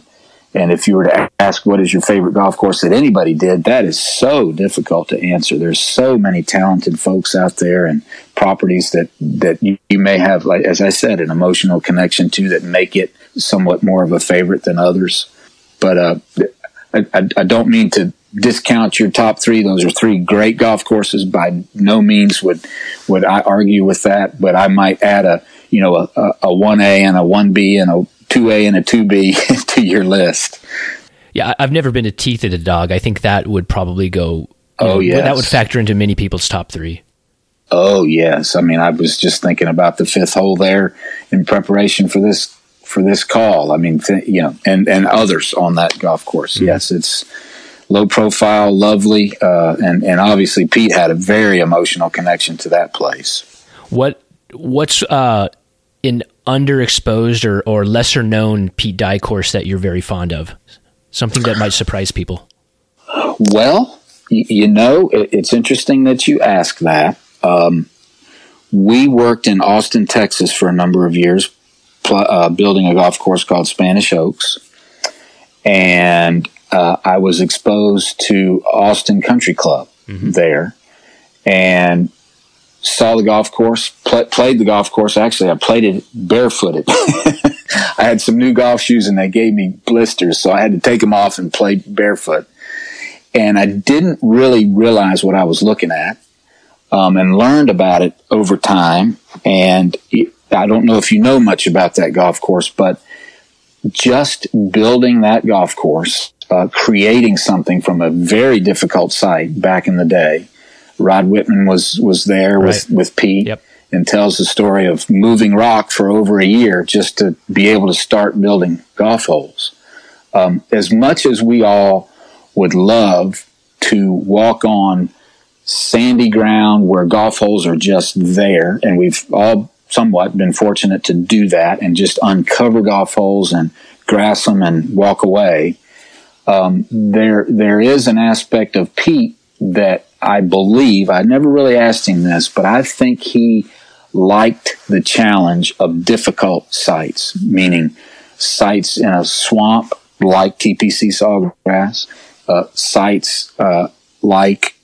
and if you were to ask what is your favorite golf course that anybody did, that is so difficult to answer. There's so many talented folks out there and properties that that you, you may have, like as I said, an emotional connection to that make it somewhat more of a favorite than others. But uh, I, I, I don't mean to discount your top three. Those are three great golf courses. By no means would would I argue with that, but I might add a you know a one A and a one B and a two A and a two B to your list. Yeah, I've never been to Teeth of a Dog. I think that would probably go. Oh yeah, that would factor into many people's top three. Oh yes, I mean I was just thinking about the fifth hole there in preparation for this for this call. I mean, th- you know, and and others on that golf course. Mm-hmm. Yes, it's low profile, lovely, uh, and and obviously Pete had a very emotional connection to that place. What what's uh, an underexposed or or lesser known Pete Dye course that you're very fond of? Something that might surprise people. Well, you know, it's interesting that you ask that. Um, we worked in Austin, Texas for a number of years, pl- uh, building a golf course called Spanish Oaks. And uh, I was exposed to Austin Country Club mm-hmm. there and saw the golf course, pl- played the golf course. Actually, I played it barefooted. I had some new golf shoes and they gave me blisters, so I had to take them off and play barefoot. And I didn't really realize what I was looking at um, and learned about it over time. And it, I don't know if you know much about that golf course, but just building that golf course, uh, creating something from a very difficult site back in the day. Rod Whitman was was there right. with with Pete. Yep. And tells the story of moving rock for over a year just to be able to start building golf holes. Um, as much as we all would love to walk on sandy ground where golf holes are just there, and we've all somewhat been fortunate to do that and just uncover golf holes and grass them and walk away. Um, there, there is an aspect of Pete that I believe I never really asked him this, but I think he liked the challenge of difficult sites, meaning sites in a swamp like TPC Sawgrass, uh, sites uh, like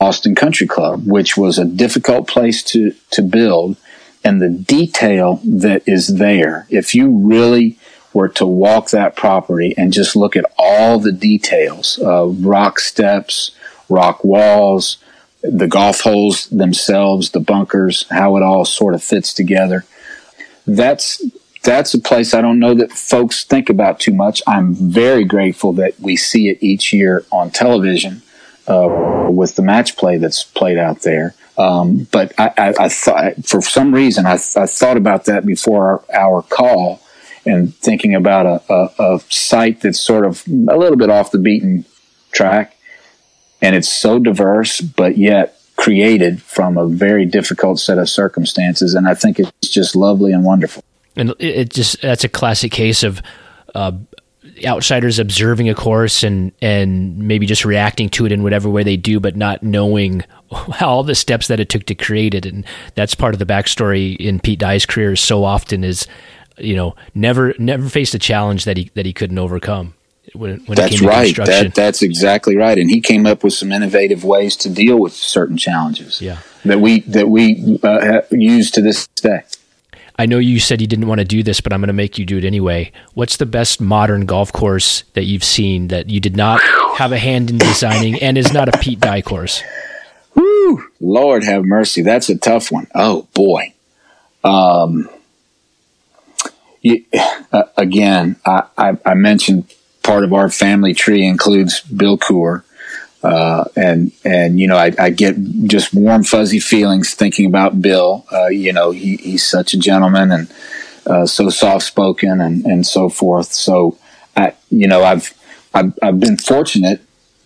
Austin Country Club, which was a difficult place to to build and the detail that is there. If you really were to walk that property and just look at all the details, uh, rock steps, rock walls, the golf holes themselves, the bunkers, how it all sort of fits together. That's that's a place I don't know that folks think about too much. I'm very grateful that we see it each year on television uh, with the match play that's played out there. Um, but I, I, I, thought, for some reason, I, I thought about that before our, our call and thinking about a, a, a, site that's sort of a little bit off the beaten track. And it's so diverse, but yet created from a very difficult set of circumstances. And I think it's just lovely and wonderful. And it just, that's a classic case of, uh, outsiders observing a course and and maybe just reacting to it in whatever way they do, but not knowing all the steps that it took to create it. And that's part of the backstory in Pete Dye's career. So often is, you know, never never faced a challenge that he that he couldn't overcome. when, when that's right. That, that's exactly right. And he came up with some innovative ways to deal with certain challenges. Yeah. That we that we uh, use to this day. I know you said you didn't want to do this, but I'm going to make you do it anyway. What's the best modern golf course that you've seen that you did not have a hand in designing and is not a Pete Dye course? Woo! Lord have mercy. That's a tough one. Oh boy. Um, you, uh, again, I, I, I, mentioned part of our family tree includes Bill Coore. Uh, and and you know I, I, get just warm fuzzy feelings thinking about Bill. Uh, you know he, he's such a gentleman and uh, so soft spoken and, and so forth. So I you know I've, I've I've been fortunate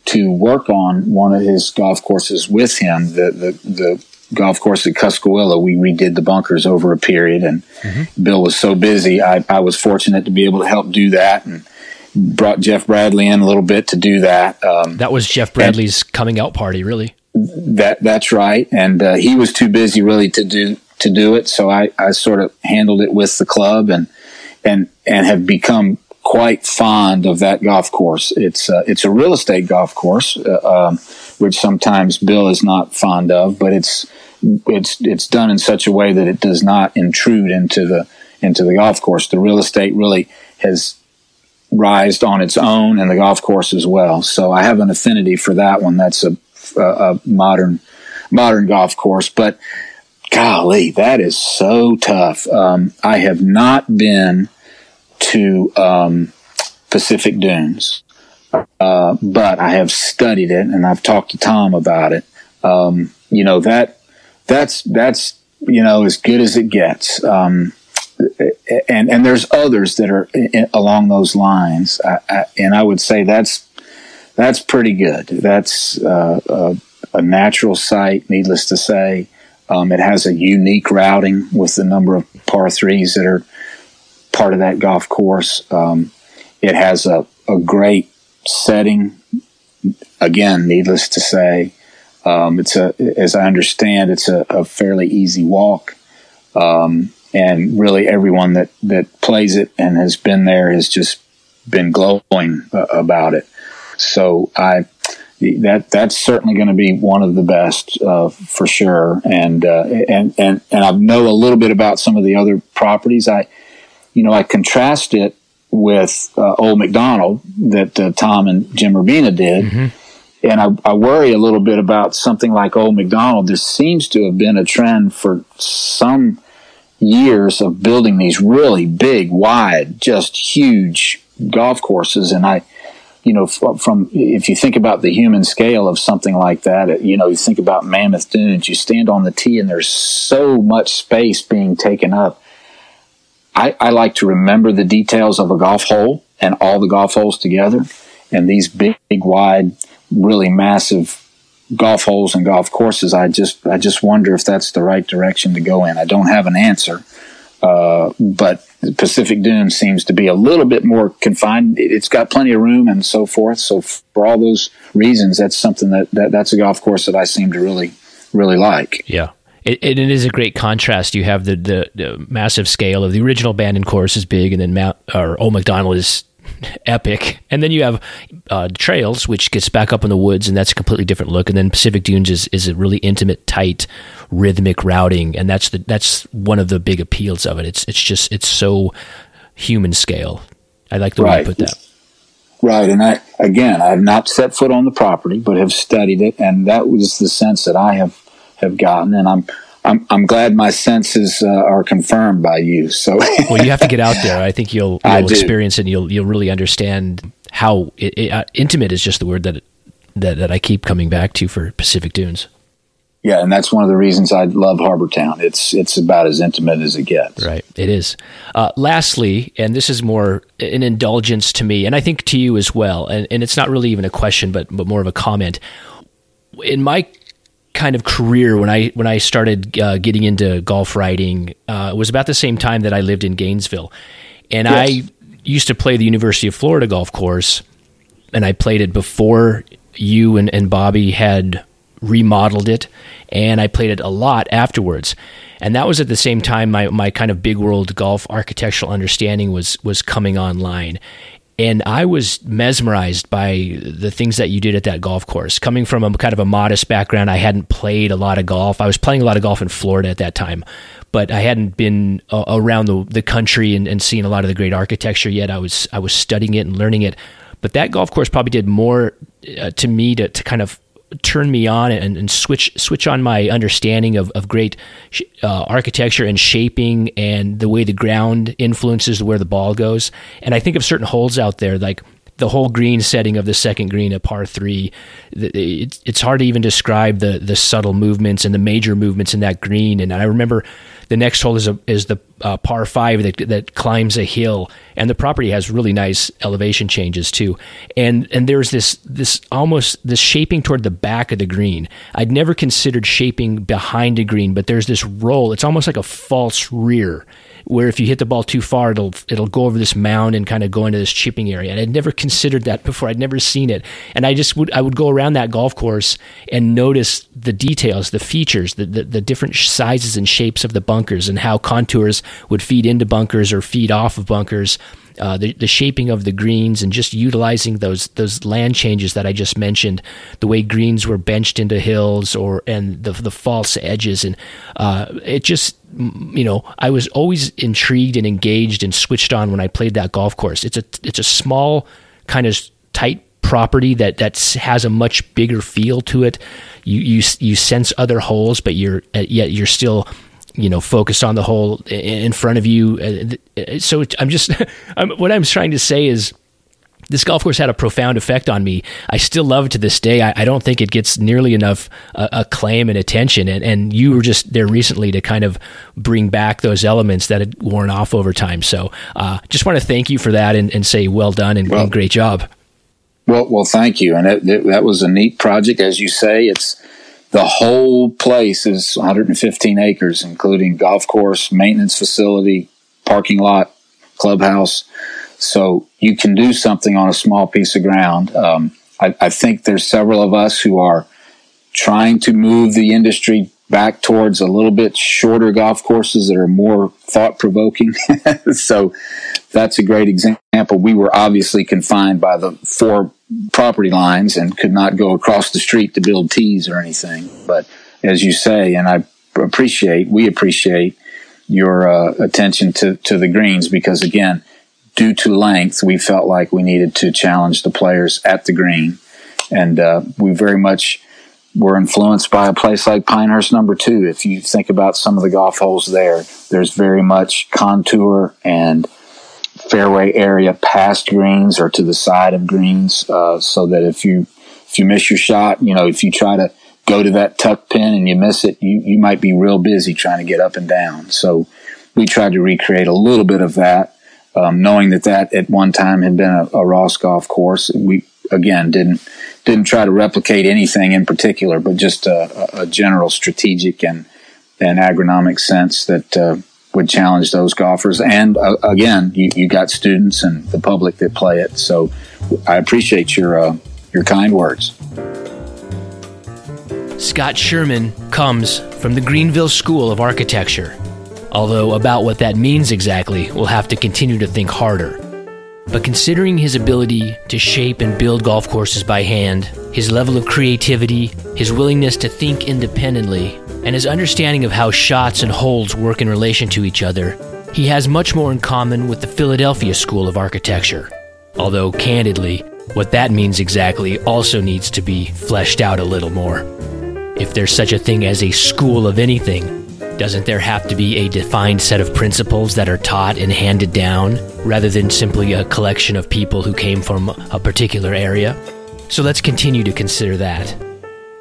to work on one of his golf courses with him. The the the golf course at Cuscowilla, we redid the bunkers over a period, and mm-hmm. Bill was so busy. I, I was fortunate to be able to help do that and brought Jeff Bradley in a little bit to do that. Um, that was Jeff Bradley's coming out party, really. That that's right, and uh, he was too busy really to do to do it. So I, I sort of handled it with the club and and and have become quite fond of that golf course. It's uh, it's a real estate golf course, uh, um, which sometimes Bill is not fond of, but it's it's it's done in such a way that it does not intrude into the into the golf course. The real estate really has rised on its own and the golf course as well. So I have an affinity for that one. That's a, a, a modern, modern golf course, but golly, that is so tough. Um, I have not been to, um, Pacific Dunes. Uh, but I have studied it and I've talked to Tom about it. Um, you know, that, that's, that's, you know, as good as it gets. Um, and and there's others that are in, along those lines, I, I, and I would say that's that's pretty good. That's uh, a, a, natural site, needless to say. Um, it has a unique routing with the number of par threes that are part of that golf course. Um, it has a, a great setting. Again, needless to say, um, it's a as I understand, it's a, a fairly easy walk. Um, and really everyone that that plays it and has been there has just been glowing uh, about it. So I that that's certainly going to be one of the best uh, for sure. And uh, and and and I know a little bit about some of the other properties. I you know I contrast it with uh, Old Macdonald that uh, Tom and Jim Urbina did. Mm-hmm. And I, I worry a little bit about something like Old Macdonald. There seems to have been a trend for some years of building these really big, wide, just huge golf courses. And I, you know, from if you think about the human scale of something like that, you know, you think about Mammoth Dunes, you stand on the tee and there's so much space being taken up. I, I like to remember the details of a golf hole and all the golf holes together. And these big, big wide, really massive golf holes and golf courses. I just I just wonder if that's the right direction to go in. I don't have an answer, uh, but Pacific Dunes seems to be a little bit more confined. It's got plenty of room and so forth. So for all those reasons, that's something that, that that's a golf course that I seem to really really like. Yeah. It, it is a great contrast. You have the, the, the massive scale of the original Bandon course is big, and then Mount or Old Macdonald is epic. And then you have uh, Trails, which gets back up in the woods, and that's a completely different look. And then Pacific Dunes is, is a really intimate, tight, rhythmic routing, and that's the that's one of the big appeals of it. It's it's just it's so human scale. I like the right. way you put that. Right, and I again, I have not set foot on the property, but have studied it, and that was the sense that I have have gotten, and I'm I'm, I'm glad my senses uh, are confirmed by you. So, well, you have to get out there. I think you'll, you'll experience it. and You'll you'll really understand how it, it, uh, intimate is just the word that that that I keep coming back to for Pacific Dunes. Yeah, and that's one of the reasons I love Harbour Town. It's it's about as intimate as it gets. Right, it is. Uh, lastly, and this is more an indulgence to me, and I think to you as well. And, and it's not really even a question, but but more of a comment. In my kind of career when I when I started uh, getting into golf riding. Uh, it was about the same time that I lived in Gainesville, and yes. I used to play the University of Florida golf course, and I played it before you and, and Bobby had remodeled it, and I played it a lot afterwards. And that was at the same time my, my kind of big world golf architectural understanding was was coming online. And I was mesmerized by the things that you did at that golf course. Coming from a kind of a modest background, I hadn't played a lot of golf. I was playing a lot of golf in Florida at that time, but I hadn't been uh, around the, the country and, and seen a lot of the great architecture yet. I was I was studying it and learning it. But that golf course probably did more uh, to me to, to kind of turn me on and, and, switch switch on my understanding of, of great uh, architecture and shaping and the way the ground influences where the ball goes. And I think of certain holes out there like the whole green setting of the second green at par three. It's hard to even describe the the subtle movements and the major movements in that green. And I remember the next hole is a, is the uh, par five that that climbs a hill, and the property has really nice elevation changes too. And and there's this this almost this shaping toward the back of the green. I'd never considered shaping behind a green, but there's this roll. It's almost like a false rear where if you hit the ball too far, it'll it'll go over this mound and kind of go into this chipping area. And I'd never considered that before. I'd never seen it, and I just would I would go around that golf course and notice the details, the features, the the, the different sizes and shapes of the bunkers, and how contours would feed into bunkers or feed off of bunkers uh, the, the shaping of the greens and just utilizing those those land changes that I just mentioned, the way greens were benched into hills or and the the false edges and uh, it just you know I was always intrigued and engaged and switched on when I played that golf course. It's a it's a small kind of tight property that that has a much bigger feel to it. You you you sense other holes, but you're yet you're still you know focused on the hole in front of you. Uh, uh, so I'm just I'm, what I'm trying to say is this golf course had a profound effect on me. I still love it to this day. I, I don't think it gets nearly enough uh, acclaim and attention. And, and you were just there recently to kind of bring back those elements that had worn off over time. So uh, just want to thank you for that and, and say well done and, well, and, great job. Well, well, thank you. And it, it, that was a neat project, as you say. It's the whole place is 115 acres, including golf course, maintenance facility, parking lot, clubhouse. So you can do something on a small piece of ground. Um, I, I, think there's several of us who are trying to move the industry back towards a little bit shorter golf courses that are more thought provoking. so that's a great example. We were obviously confined by the four property lines and could not go across the street to build tees or anything. But as you say, and I appreciate, we appreciate your uh, attention to, to the greens because again, due to length, we felt like we needed to challenge the players at the green. And uh, we very much were influenced by a place like Pinehurst number two. If you think about some of the golf holes there, there's very much contour and fairway area past greens or to the side of greens, uh, so that if you if you miss your shot, you know, if you try to go to that tuck pin and you miss it, you you might be real busy trying to get up and down. So we tried to recreate a little bit of that, um, knowing that that at one time had been a, a Ross golf course. We again didn't didn't try to replicate anything in particular, but just a, a general strategic and and agronomic sense that uh, would challenge those golfers. And uh, again, you, you got students and the public that play it. So I appreciate your uh, your kind words. Scott Sherman comes from the Greenville School of Architecture. Although about what that means exactly, we'll have to continue to think harder. But considering his ability to shape and build golf courses by hand, his level of creativity, his willingness to think independently, and his understanding of how shots and holes work in relation to each other, he has much more in common with the Philadelphia School of Architecture. Although, candidly, what that means exactly also needs to be fleshed out a little more. If there's such a thing as a school of anything, doesn't there have to be a defined set of principles that are taught and handed down, rather than simply a collection of people who came from a particular area? So let's continue to consider that.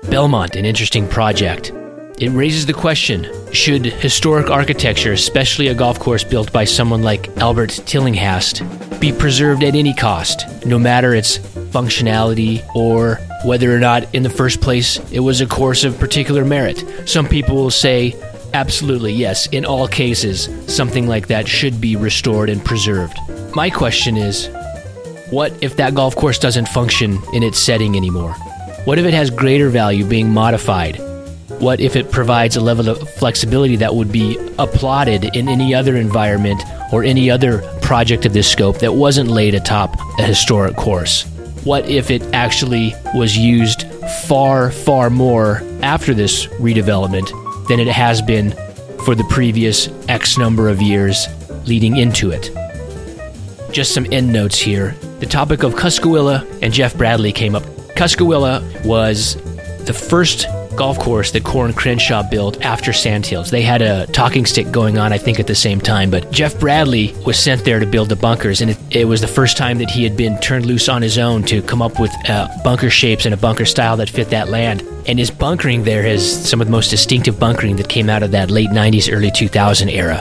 Belmont, an interesting project. It raises the question should historic architecture, especially a golf course built by someone like Albert Tillinghast, be preserved at any cost, no matter its functionality or whether or not in the first place it was a course of particular merit? Some people will say, absolutely, yes, in all cases, something like that should be restored and preserved. My question is, what if that golf course doesn't function in its setting anymore? What if it has greater value being modified? What if it provides a level of flexibility that would be applauded in any other environment or any other project of this scope that wasn't laid atop a historic course? What if it actually was used far, far more after this redevelopment than it has been for the previous X number of years leading into it? Just some end notes here. The topic of Cuscowilla and Jeff Bradley came up. Cuscowilla was the first golf course that Coore and Crenshaw built after Sandhills. They had a talking stick going on, I think, at the same time. But Jeff Bradley was sent there to build the bunkers, and it, it was the first time that he had been turned loose on his own to come up with uh, bunker shapes and a bunker style that fit that land. And his bunkering there has some of the most distinctive bunkering that came out of that late 90s, early 2000 era.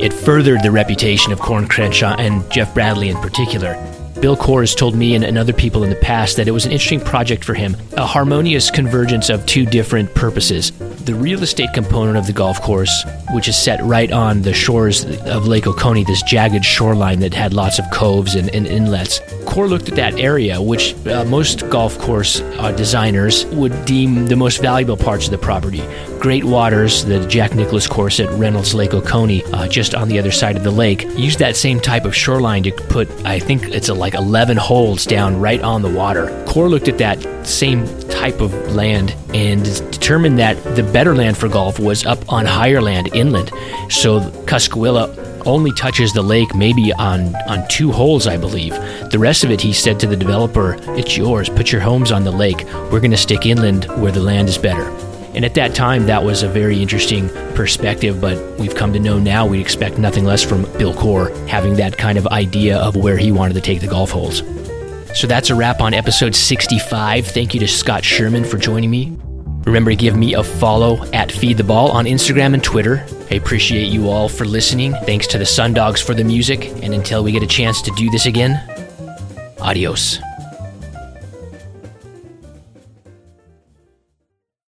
It furthered the reputation of Coore and Crenshaw and Jeff Bradley in particular. Bill has told me and, and, other people in the past that it was an interesting project for him, a harmonious convergence of two different purposes. The real estate component of the golf course, which is set right on the shores of Lake Oconee, this jagged shoreline that had lots of coves and, and inlets. Coore looked at that area, which uh, most golf course uh, designers would deem the most valuable parts of the property. Great Waters, the Jack Nicklaus course at Reynolds Lake Oconee, uh, just on the other side of the lake, used that same type of shoreline to put, I think it's a, like 11 holes down right on the water. Coore looked at that same type of land and determined that the better land for golf was up on higher land inland. So Cuscowilla only touches the lake maybe on, on two holes, I believe. The rest of it, he said to the developer, it's yours. Put your homes on the lake. We're going to stick inland where the land is better. And at that time, that was a very interesting perspective, but we've come to know now we expect nothing less from Bill Coore having that kind of idea of where he wanted to take the golf holes. So that's a wrap on episode 65. Thank you to Scott Sherman for joining me. Remember to give me a follow at Feed the Ball on Instagram and Twitter. I appreciate you all for listening. Thanks to the Sundogs for the music. And until we get a chance to do this again, adios.